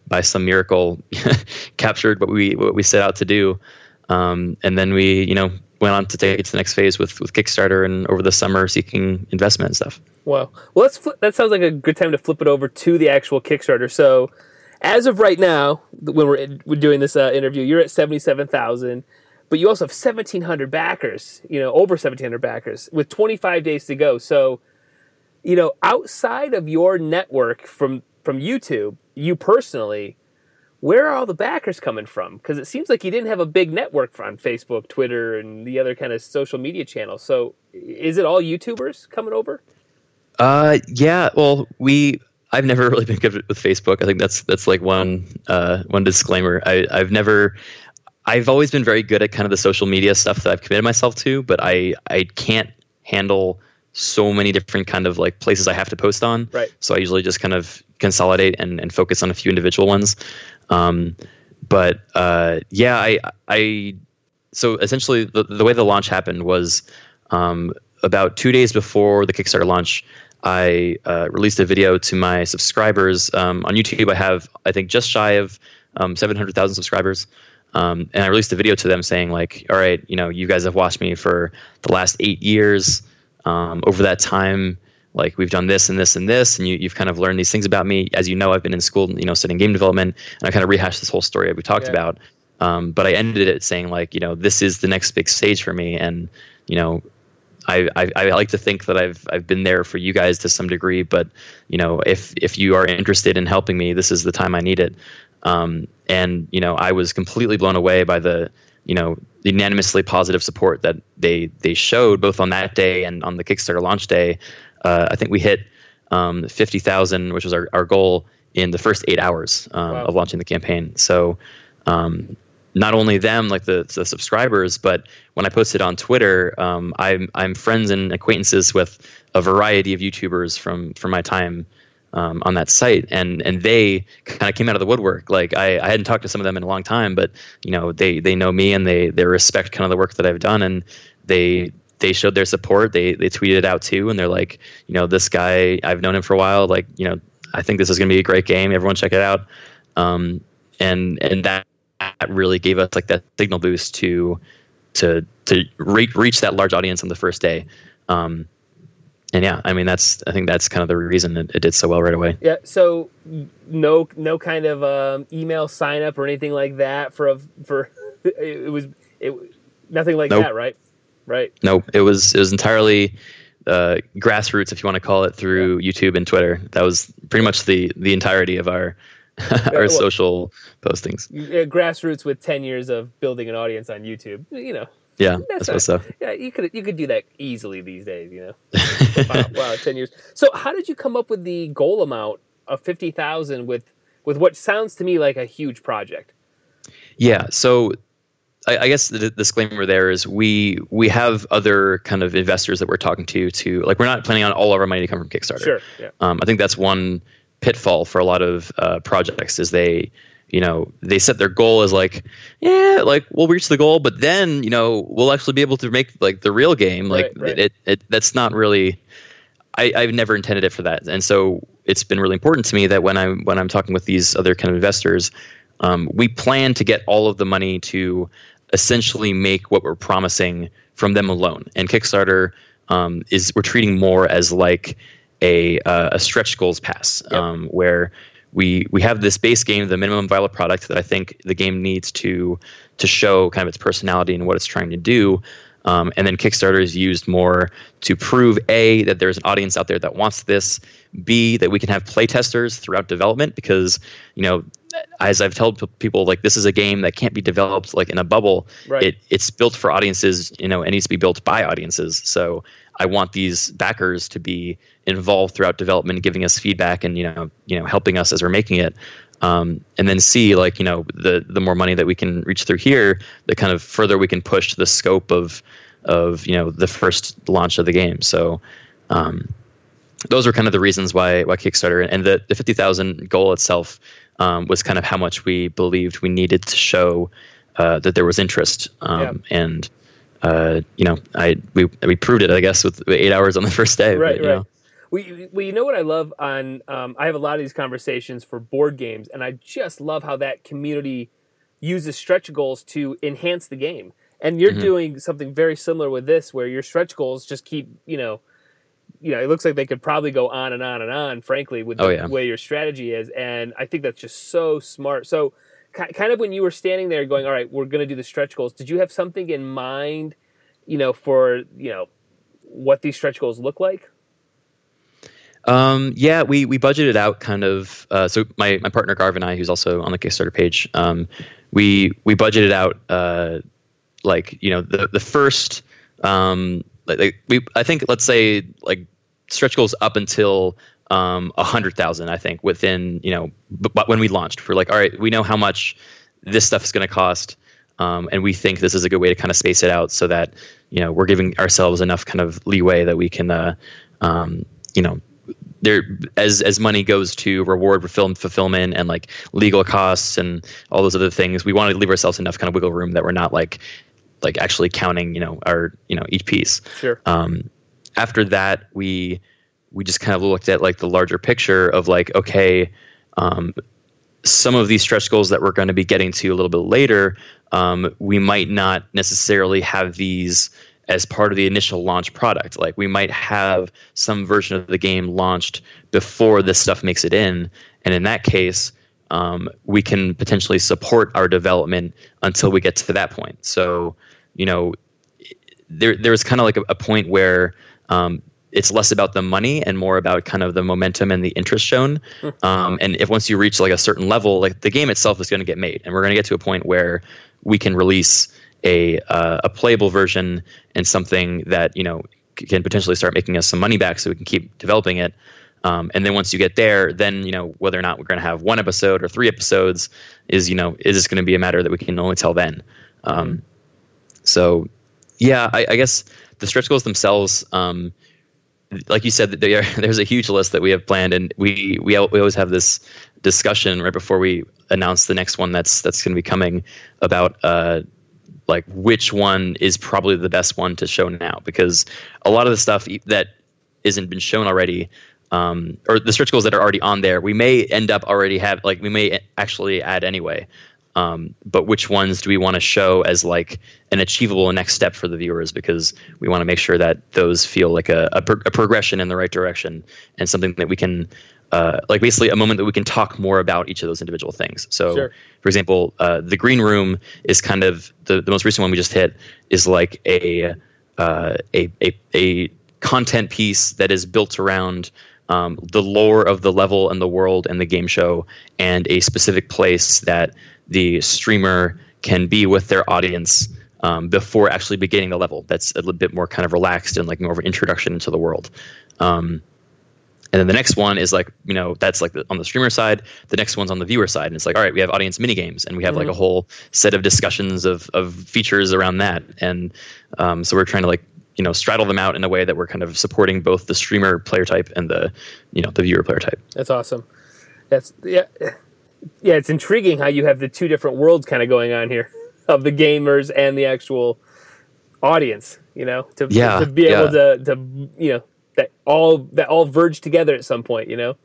B: by some miracle, captured what we what we set out to do, um, and then we you know went on to take it to the next phase with with Kickstarter and over the summer seeking investment and stuff.
C: Wow. Well, that sounds like a good time to flip it over to the actual Kickstarter. So, as of right now, when we're, we're doing this uh, interview, you're at seventy-seven thousand.
A: but you also have 1,700 backers, you know, over 1,700 backers with 25 days to go. So, you know, outside of your network from from YouTube, you personally, where are all the backers coming from? Because it seems like you didn't have a big network on Facebook, Twitter, and the other kind of social media channels. So, is it all YouTubers coming over?
B: Uh, yeah. Well, we. I've never really been good with Facebook. I think that's that's like one uh, one disclaimer. I, I've never. I've always been very good at kind of the social media stuff that I've committed myself to, but I I can't handle so many different kind of like places I have to post on.
A: Right.
B: So I usually just kind of consolidate and, and focus on a few individual ones. Um, but uh, yeah, I I so essentially the, the way the launch happened was um, about two days before the Kickstarter launch. I uh, released a video to my subscribers um, on YouTube. I have I think just shy of um, 700,000 subscribers. Um, and I released a video to them saying like, all right, you know, you guys have watched me for the last eight years. Um, over that time, like we've done this and this and this, and you, you've kind of learned these things about me. As you know, I've been in school, you know, studying game development, and I kind of rehashed this whole story that we talked
A: Yeah.
B: about. Um, but I ended it saying like, you know, this is the next big stage for me, and you know, I, I, I like to think that I've I've been there for you guys to some degree, but you know, if if you are interested in helping me, this is the time I need it. Um, and you know, I was completely blown away by the you know unanimously positive support that they they showed both on that day and on the Kickstarter launch day. Uh, I think we hit um, fifty thousand, which was our, our goal in the first eight hours um,
A: Wow.
B: of launching the campaign. So um, not only them, like the, the subscribers, but when I posted on Twitter, um, I'm I'm friends and acquaintances with a variety of YouTubers from from my time um, on that site, and and they kind of came out of the woodwork. Like I, I hadn't talked to some of them in a long time, but you know they they know me and they they respect kind of the work that I've done, and they they showed their support. They they tweeted it out too, and they're like, you know, this guy I've known him for a while. Like you know, I think this is going to be a great game. Everyone check it out. Um, and and that that really gave us like that signal boost to to to re- reach that large audience on the first day. Um, and yeah, I mean that's I think that's kind of the reason it, it did so well right away.
A: Yeah. So no, no kind of um, email sign up or anything like that for a for it, it was it nothing like
B: Nope.
A: that, right? Right.
B: No, it was it was entirely uh, grassroots, if you want to call it, through YouTube and Twitter. That was pretty much the the entirety of our our
A: well-
B: social postings.
A: Grassroots with ten years of building an audience on YouTube. You know,
B: Yeah,
A: That's
B: I suppose so.
A: yeah, you could you could do that easily these days. You know, wow, wow, ten years. So, how did you come up with the goal amount of fifty thousand with with what sounds to me like a huge project?
B: Yeah. So I, I guess the disclaimer there is we we have other kind of investors that we're talking to to like we're not planning on all of our money to come from Kickstarter.
A: Sure. Yeah.
B: Um, I think that's one pitfall for a lot of uh, projects is they you know they set their goal as like yeah like we'll reach the goal but then you know we'll actually be able to make like the real game like
A: Right, right.
B: It, it that's not really I, I've never intended it for that, and so it's been really important to me that when I'm when I'm talking with these other kind of investors, um, we plan to get all of the money to essentially make what we're promising from them alone. And Kickstarter um, is we're treating more as like a uh, a stretch goals pass,
A: Yep.
B: um, where we we have this base game, the minimum viable product that I think the game needs to to show kind of its personality and what it's trying to do. Um, and then Kickstarter is used more to prove a that there's an audience out there that wants this, b that we can have playtesters throughout development because you know as I've told people like this is a game that can't be developed like in a bubble.
A: Right.
B: It it's built for audiences. You know, it needs to be built by audiences. So I want these backers to be involved throughout development, giving us feedback and you know you know helping us as we're making it. Um, and then see like you know the the more money that we can reach through here, the kind of further we can push the scope of of you know the first launch of the game. So um, those are kind of the reasons why why Kickstarter and the, the fifty thousand goal itself um, was kind of how much we believed we needed to show uh, that there was interest. Um, And uh, you know, I we we proved it, I guess, with eight hours on the first day.
A: right,
B: but,
A: right.
B: know.
A: We, well, you know what I love on. Um, I have a lot of these conversations for board games, and I just love how that community uses stretch goals to enhance the game. And you're
B: Mhm.
A: doing something very similar with this, where your stretch goals just keep, you know, you know, it looks like they could probably go on and on and on. Frankly, with the
B: Oh, yeah.
A: way your strategy is, and I think that's just so smart. So,
C: kind of when you were standing there going, all right, we're going to do the stretch goals. Did you have something in mind, you know, for you know what these stretch goals look like?
B: Um, yeah, we we budgeted out kind of. Uh, so my my partner Garv and I, who's also on the Kickstarter page, um, we we budgeted out uh, like you know the the first um, like, we I think let's say like stretch goals up until um, a hundred thousand. I think within you know, but when we launched, we're like, all right, we know how much this stuff is going to cost, um, and we think this is a good way to kind of space it out so that you know we're giving ourselves enough kind of leeway that we can, uh, um, you know. There, as as money goes to reward film fulfillment and like legal costs and all those other things, we want to leave ourselves enough kind of wiggle room that we're not like like actually counting, you know, our you know each piece.
C: Sure.
B: Um, after that, we we just kind of looked at like the larger picture of like okay um, some of these stretch goals that we're going to be getting to a little bit later um, we might not necessarily have these as part of the initial launch product. Like we might have some version of the game launched before this stuff makes it in. And in that case um, we can potentially support our development until we get to that point. So you know there there's kind of like a, a point where um, it's less about the money and more about kind of the momentum and the interest shown. Hmm. Um, and if once you reach like a certain level, like the game itself is going to get made, and we're going to get to a point where we can release a uh, a playable version and something that you know can potentially start making us some money back, so we can keep developing it. Um, and then once you get there, then you know whether or not we're going to have one episode or three episodes is you know is this going to be a matter that we can only tell then. Um, hmm. so yeah, I, I, guess the stretch goals themselves. Um, like you said, are, there's a huge list that we have planned, and we we we always have this discussion right before we announce the next one that's that's going to be coming about uh, like which one is probably the best one to show now because a lot of the stuff that isn't been shown already um, or the stretch goals that are already on there we may end up already have like we may actually add anyway um, but which ones do we want to show as like an achievable next step for the viewers? Because we want to make sure that those feel like a, a, pro- a progression in the right direction and something that we can, uh, like basically a moment that we can talk more about each of those individual things. So, sure. for example, uh, the green room is kind of the, the most recent one we just hit is like a, uh, a, a, a content piece that is built around um, the lore of the level and the world and the game show and a specific place that the streamer can be with their audience um, before actually beginning the level. That's a little bit more kind of relaxed and like more of an introduction into the world. Um, and then the next one is like, you know, that's like the, on the streamer side. The next one's on the viewer side. And it's like, all right, we have audience mini games and we have mm-hmm. like a mm-hmm. whole set of discussions of, of features around that. And um, so we're trying to like, you know, straddle them out in a way that we're kind of supporting both the streamer player type and the, you know, the viewer player type.
C: That's awesome. That's, yeah yeah, it's intriguing how you have the two different worlds kind of going on here of the gamers and the actual audience. You know, to
B: yeah,
C: to be able to to you know that all that all verge together at some point. You know,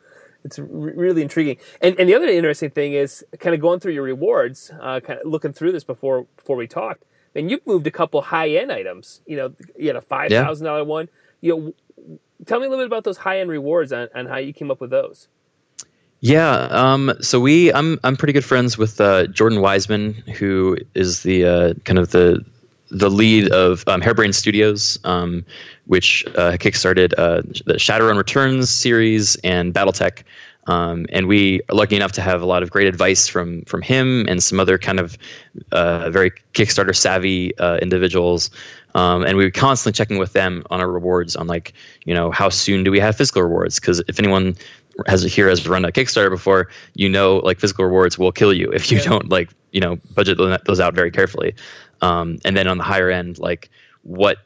C: it's really intriguing. And and the other interesting thing is kind of going through your rewards, uh, kind of looking through this before before we talked. And you've moved a couple high end items. You know, you had a five thousand yeah. dollar one. You know, tell me a little bit about those high end rewards and, and how you came up with those.
B: Yeah, um, so we I'm I'm pretty good friends with uh, Jordan Weisman, who is the uh, kind of the the lead of um, Harebrained Studios, um, which uh, kickstarted uh, the Shadowrun Returns series and BattleTech. Um, and we are lucky enough to have a lot of great advice from from him and some other kind of uh, very Kickstarter savvy uh, individuals. Um, and we were constantly checking with them on our rewards on like you know how soon do we have physical rewards because if anyone has here has run a Kickstarter before, you know, like physical rewards will kill you if you yeah. don't like you know budget those out very carefully. Um, and then on the higher end, like what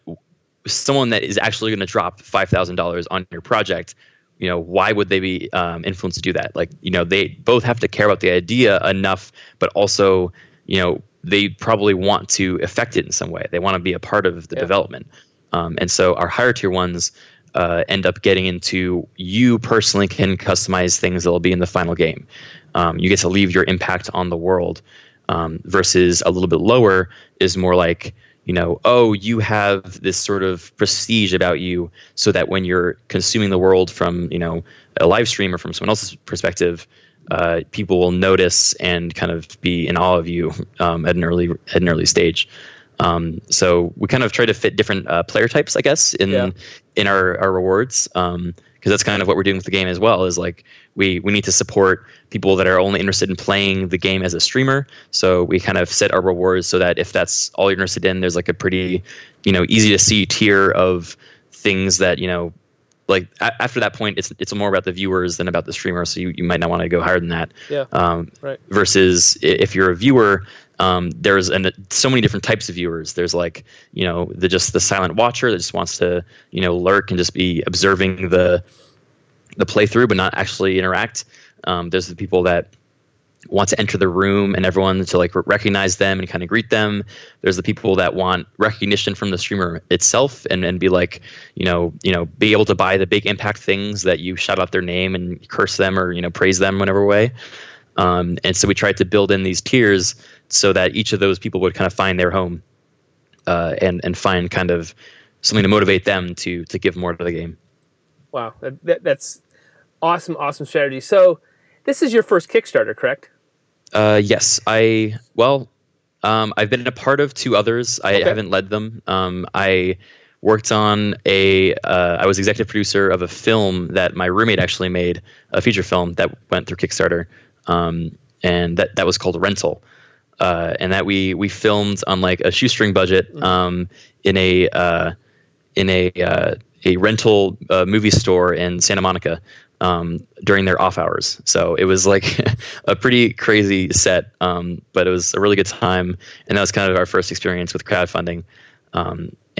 B: someone that is actually going to drop five thousand dollars on your project, you know, why would they be um, influenced to do that? Like, you know, they both have to care about the idea enough, but also, you know, they probably want to affect it in some way. They want to be a part of the yeah. development. Um, and so our higher tier ones uh, end up getting into you personally can customize things that will be in the final game. Um, you get to leave your impact on the world um, versus a little bit lower is more like you know oh you have this sort of prestige about you so that when you're consuming the world from you know a live stream or from someone else's perspective uh, people will notice and kind of be in awe of you um, at an early at an early stage. Um, so we kind of try to fit different uh, player types, I guess, in
C: Yeah.
B: in our, our rewards. Um, because that's kind of what we're doing with the game as well. Is like we we need to support people that are only interested in playing the game as a streamer. So we kind of set our rewards so that if that's all you're interested in, there's like a pretty you know easy to see tier of things that you know like a- after that point it's it's more about the viewers than about the streamer so you, you might not want to go higher than that
C: Yeah.
B: um,
C: Right.
B: versus if you're a viewer um, there's so many different types of viewers there's like you know the just the silent watcher that just wants to you know lurk and just be observing the the playthrough but not actually interact um, there's the people that want to enter the room and everyone to like recognize them and kind of greet them. There's the people that want recognition from the streamer itself and, and be like, you know, you know, be able to buy the big impact things that you shout out their name and curse them or you know praise them whatever way. Um, and so we tried to build in these tiers so that each of those people would kind of find their home uh, and and find kind of something to motivate them to to give more to the game.
C: Wow, that, that, that's awesome, awesome strategy. So, this is your first Kickstarter, correct?
B: Uh, yes, I well, um, I've been a part of two others. I
C: Okay.
B: haven't led them. Um, I worked on a. Uh, I was executive producer of a film that my roommate actually made, a feature film that went through Kickstarter, um, and that that was called Rental, uh, and that we we filmed on like a shoestring budget um, in a uh, in a uh, a rental uh, movie store in Santa Monica um, during their off hours. So it was like a pretty crazy set, um, but it was a really good time, and that was kind of our first experience with crowdfunding.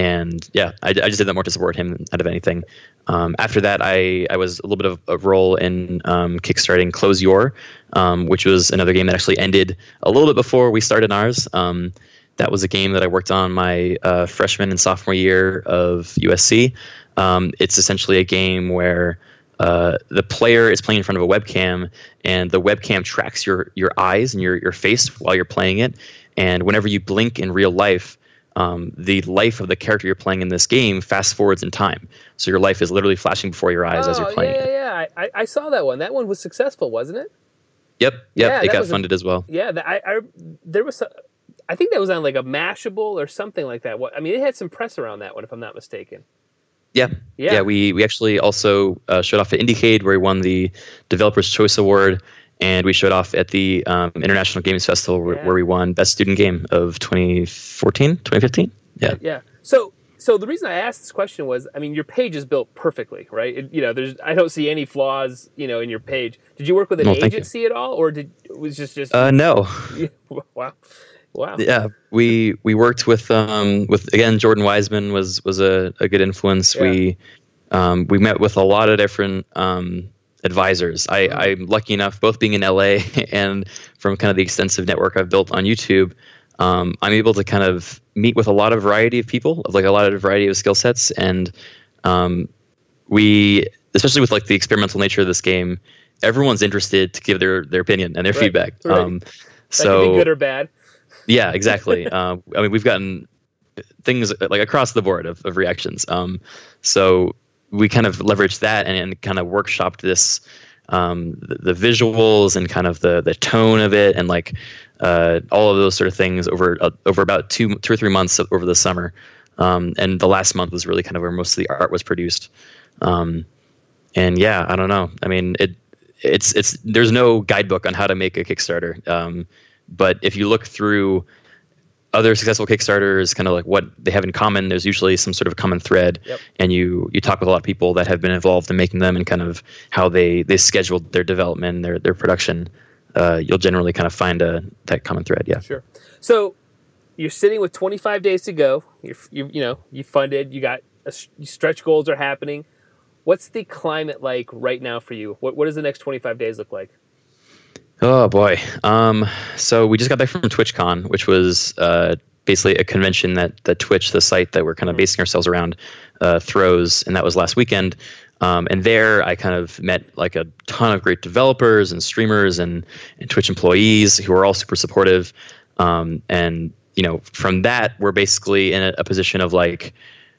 B: And yeah, I, I just did that more to support him out of anything. Um, after that, I, I was a little bit of a role in um, kickstarting Close Your, um, which was another game that actually ended a little bit before we started ours. Um, that was a game that I worked on my uh, freshman and sophomore year of USC. Um, it's essentially a game where uh, the player is playing in front of a webcam, and the webcam tracks your your eyes and your your face while you're playing it. And whenever you blink in real life, um, the life of the character you're playing in this game fast forwards in time. So your life is literally flashing before your eyes as you're playing
C: Oh, yeah,
B: it.
C: yeah, yeah. I, I- I saw that one. That one was successful, wasn't it?
B: Yep, yep.
C: Yeah,
B: it got
C: was a-
B: funded as well.
C: Yeah, that, I, I there was, I think that was on like a Mashable or something like that. What I mean, it had some press around that one, if I'm not mistaken.
B: Yeah.
C: Yeah.
B: we, we actually also uh, showed off at IndieCade where we won the Developers Choice Award, and we showed off at the um, International Games Festival where,
C: Yeah.
B: where we won Best Student Game of 2014, 2015. Yeah.
C: Yeah. So so the reason I asked this question was, I mean, your page is built perfectly, right? It, you know, there's I don't see any flaws, you know, in your page. Did you work with an
B: Well,
C: agency at all, or did was just just
B: Uh, no.
C: wow, wow,
B: Yeah, we we worked with um with again Jordan Weisman was was a, a good influence.
C: Yeah.
B: We um we met with a lot of different um advisors. I I'm lucky enough both being in LA and from kind of the extensive network I've built on YouTube. Um, I'm able to kind of meet with a lot of variety of people, of like a lot of variety of skill sets, and um, we, especially with like the experimental nature of this game, everyone's interested to give their their opinion and their
C: Right,
B: feedback.
C: right.
B: Um,
C: that
B: so
C: could be good or bad.
B: yeah, exactly. um, I mean, we've gotten things like across the board of, of reactions. Um, so we kind of leveraged that and, and kind of workshopped this, um, the, the visuals and kind of the the tone of it and like uh, all of those sort of things over uh, over about two two or three months over the summer. Um, and the last month was really kind of where most of the art was produced. Um, and yeah, I don't know. I mean, it it's it's there's no guidebook on how to make a Kickstarter. Um, but if you look through other successful Kickstarters, kind of like what they have in common, there's usually some sort of common thread.
C: Yep.
B: And you you talk with a lot of people that have been involved in making them and kind of how they they scheduled their development, their their production. Uh, you'll generally kind of find a that common thread. Yeah.
C: Sure. So you're sitting with 25 days to go. You're, you you know you funded. You got a, stretch goals are happening. What's the climate like right now for you? What what does the next 25 days look like?
B: Oh boy. Um, so we just got back from TwitchCon, which was uh, basically a convention that that Twitch, the site that we're kind of basing ourselves around, uh, throws, and that was last weekend. Um, and there, I kind of met like a ton of great developers and streamers and, and Twitch employees who are all super supportive. Um, and you know, from that, we're basically in a, a position of like,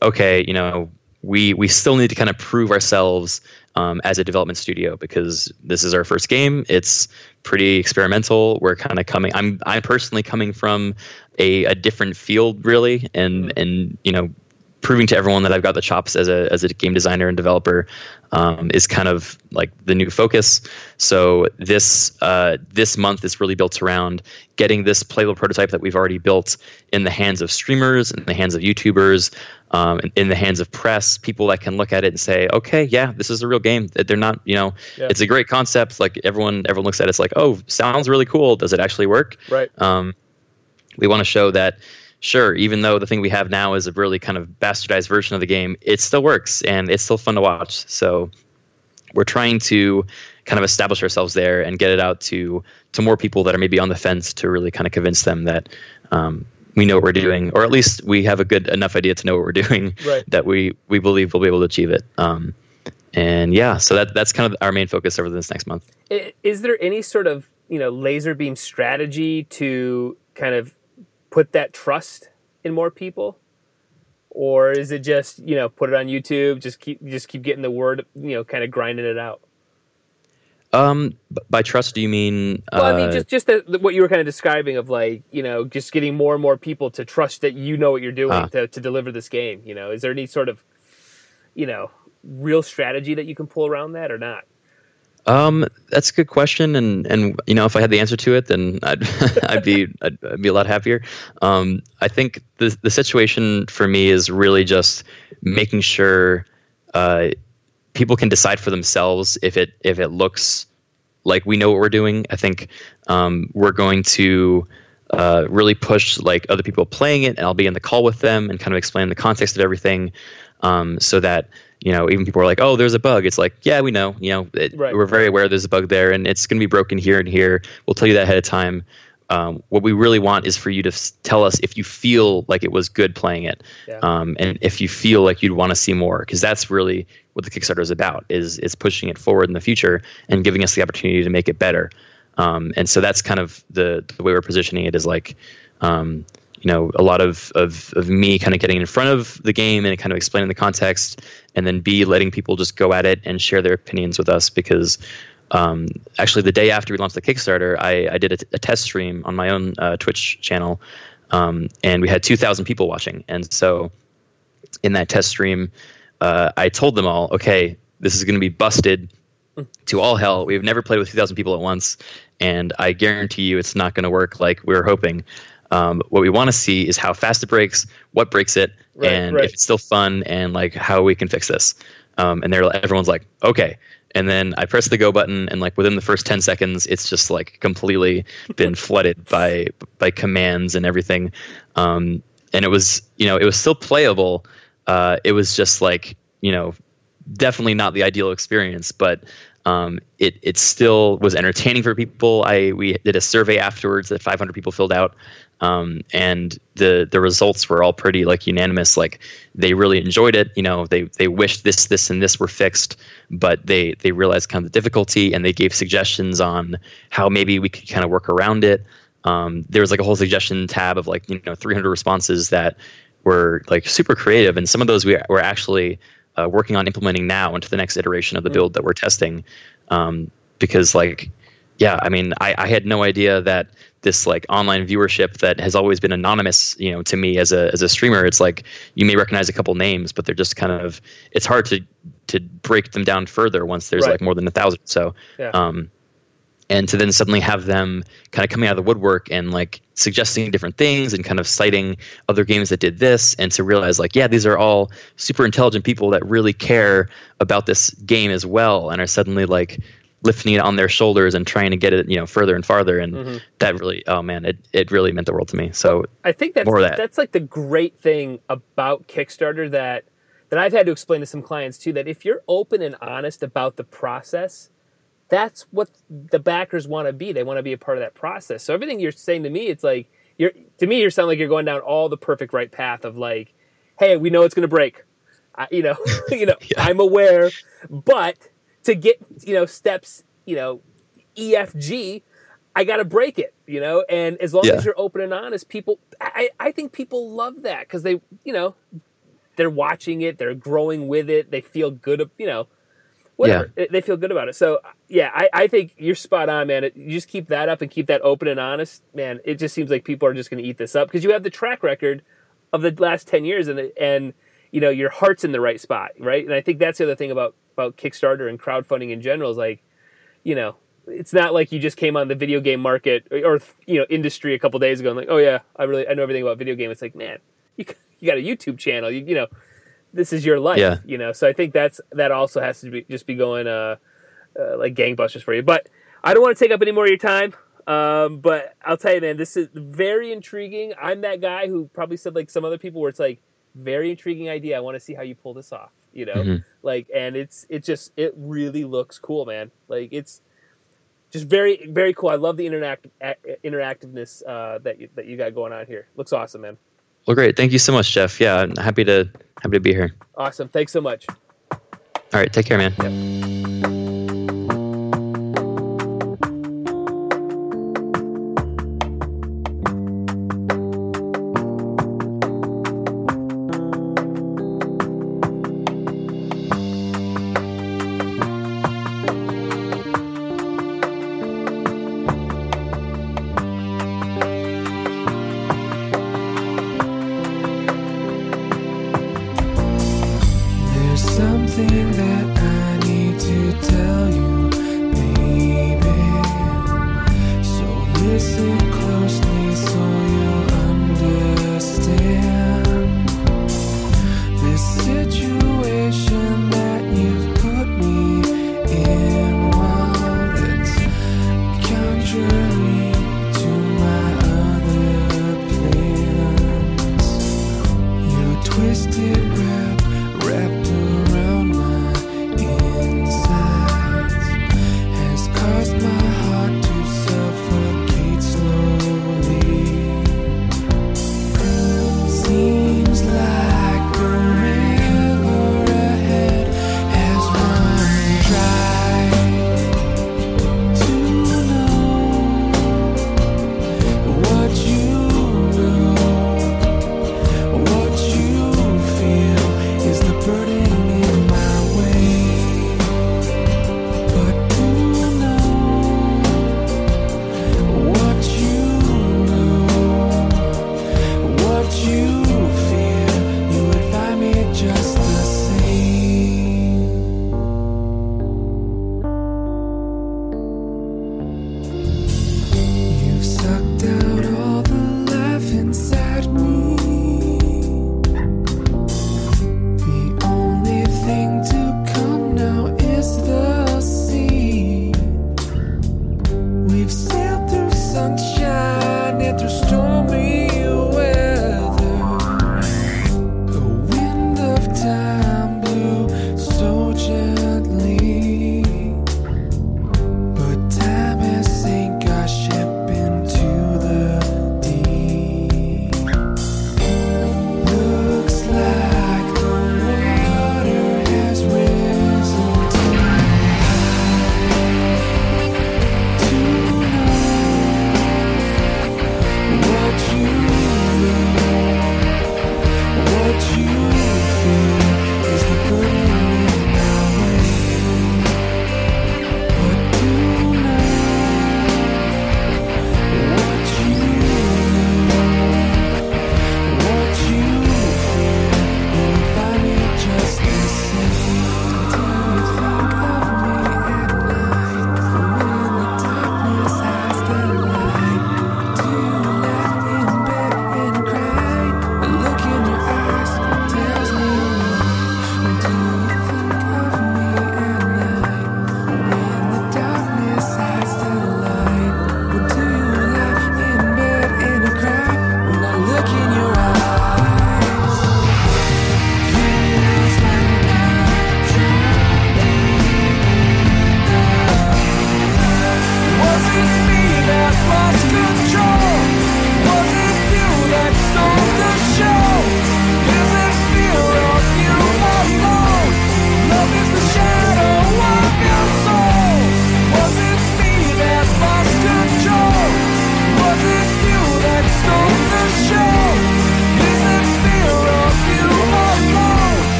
B: okay, you know, we we still need to kind of prove ourselves um, as a development studio because this is our first game. It's pretty experimental. We're kind of coming. I'm I'm personally coming from a, a different field really, and and you know proving to everyone that I've got the chops as a as a game designer and developer um, is kind of like the new focus. So this uh, this month is really built around getting this playable prototype that we've already built in the hands of streamers, in the hands of YouTubers, um, in, in the hands of press, people that can look at it and say, okay, yeah, this is a real game. They're not, you know,
A: Yeah.
B: it's a great concept. Like everyone everyone looks at it, it's like, oh, sounds really cool. Does it actually work?
A: Right.
B: um, we want to show that sure even though the thing we have now is a really kind of bastardized version of the game it still works and it's still fun to watch. So we're trying to kind of establish ourselves there and get it out to to more people that are maybe on the fence to really kind of convince them that um, we know what we're doing or at least we have a good enough idea to know what we're doing
A: Right.
B: that we we believe we'll be able to achieve it. Um, and yeah so that that's kind of our main focus over this next month.
A: Is there any sort of you know laser beam strategy to kind of put that trust in more people, or is it just you know put it on YouTube, just keep just keep getting the word, you know, kind of grinding it out?
B: um, by trust do you mean
A: Well, I mean,
B: uh,
A: just just the, the- what you were kind of describing of like you know just getting more and more people to trust that you know what you're doing
B: Ah.
A: to to deliver this game. You know, is there any sort of you know real strategy that you can pull around that or not?
B: Um, that's a good question, and and you know, if I had the answer to it, then I'd I'd be I'd, I'd be a lot happier. Um, I think the the situation for me is really just making sure uh, people can decide for themselves if it if it looks like we know what we're doing. I think um, we're going to uh, really push like other people playing it, and I'll be in the call with them and kind of explain the context of everything, um, so that you know even people are like, oh, there's a bug. It's like, yeah, we know. You know, it,
A: Right.
B: we're very aware there's a bug there, and it's going to be broken here and here. We'll tell you that ahead of time. Um, what we really want is for you to s- tell us if you feel like it was good playing it,
A: Yeah.
B: um, and if you feel like you'd want to see more, because that's really what the Kickstarter is about is is pushing it forward in the future and giving us the opportunity to make it better. Um, and so that's kind of the the way we're positioning it is like, um, you know, a lot of, of of me kind of getting in front of the game and kind of explaining the context, and then B letting people just go at it and share their opinions with us because. Um, actually, the day after we launched the Kickstarter, I, I did a, test stream on my own uh, Twitch channel, um, and we had 2,000 people watching. And so, in that test stream, uh, I told them all, okay, this is going to be busted to all hell. We've never played with 2,000 people at once, and I guarantee you it's not going to work like we are hoping. Um, what we want to see is how fast it breaks, what breaks it,
A: Right,
B: and
A: right.
B: if it's still fun, and like how we can fix this. Um, and they're everyone's like, okay. And then I press the go button, and like within the first 10 seconds, it's just like completely been flooded by by commands and everything. Um, and it was, you know, it was still playable. Uh, it was just like, you know, definitely not the ideal experience, but um, it it still was entertaining for people. I we did a survey afterwards that 500 people filled out, um, and the the results were all pretty like unanimous. Like they really enjoyed it. You know, they they wished this this and this were fixed, but they they realized kind of the difficulty and they gave suggestions on how maybe we could kind of work around it. Um, there was like a whole suggestion tab of like you know 300 responses that were like super creative, and some of those we were actually uh, working on implementing now into the next iteration of the build that we're testing. Um, because like, yeah, I mean, I, I had no idea that this like online viewership that has always been anonymous, you know, to me as a as a streamer, it's like you may recognize a couple names, but they're just kind of it's hard to to break them down further once there's
A: Right.
B: like more than a thousand. So,
A: Yeah.
B: um, and to then suddenly have them kind of coming out of the woodwork and like suggesting different things and kind of citing other games that did this and to realize like yeah these are all super intelligent people that really care about this game as well and are suddenly like lifting it on their shoulders and trying to get it you know further and farther and
A: Mm-hmm.
B: that really oh man it, it really meant the world to me so
A: I think that's
B: that.
A: that's like the great thing about Kickstarter that that I've had to explain to some clients too that if you're open and honest about the process, that's what the backers want to be. They want to be a part of that process. So everything you're saying to me, it's like you're to me, you sound like you're going down all the perfect right path of like, hey, we know it's going to break. I, you know, you know, I'm aware, but to get you know steps, you know, EFG, I got to break it, you know. And as long
B: Yeah.
A: as you're open and honest, people, I, I think people love that because they, you know, they're watching it, they're growing with it, they feel good, you know. whatever. It- They feel good about it. So yeah, I, I think you're spot on, man. It, you just keep that up and keep that open and honest, man. It just seems like people are just going to eat this up because you have the track record of the last ten years, and and you know your heart's in the right spot, right? And I think that's the other thing about about Kickstarter and crowdfunding in general is like, you know, it's not like you just came on the video game market or, or you know industry a couple days ago and like, oh yeah, I really I know everything about video game. It's like, man, you you got a YouTube channel, you you know, this is your life,
B: Yeah.
A: you know. So I think that's that also has to be just be going uh, uh like gangbusters for you. But I don't want to take up any more of your time. Um, but I'll tell you, man, this is very intriguing. I'm that guy who probably said like some other people where it's like very intriguing idea. I want to see how you pull this off, you know,
B: Mhm.
A: like, and it's it just it really looks cool, man. Like it's just very very cool. I love the interact interactiveness uh, that you, that you got going on here. Looks awesome, man.
B: Well, great. Thank you so much, Jeff. Yeah, I'm happy to happy to be here.
A: Awesome. Thanks so much.
B: All right, take care, man.
D: There's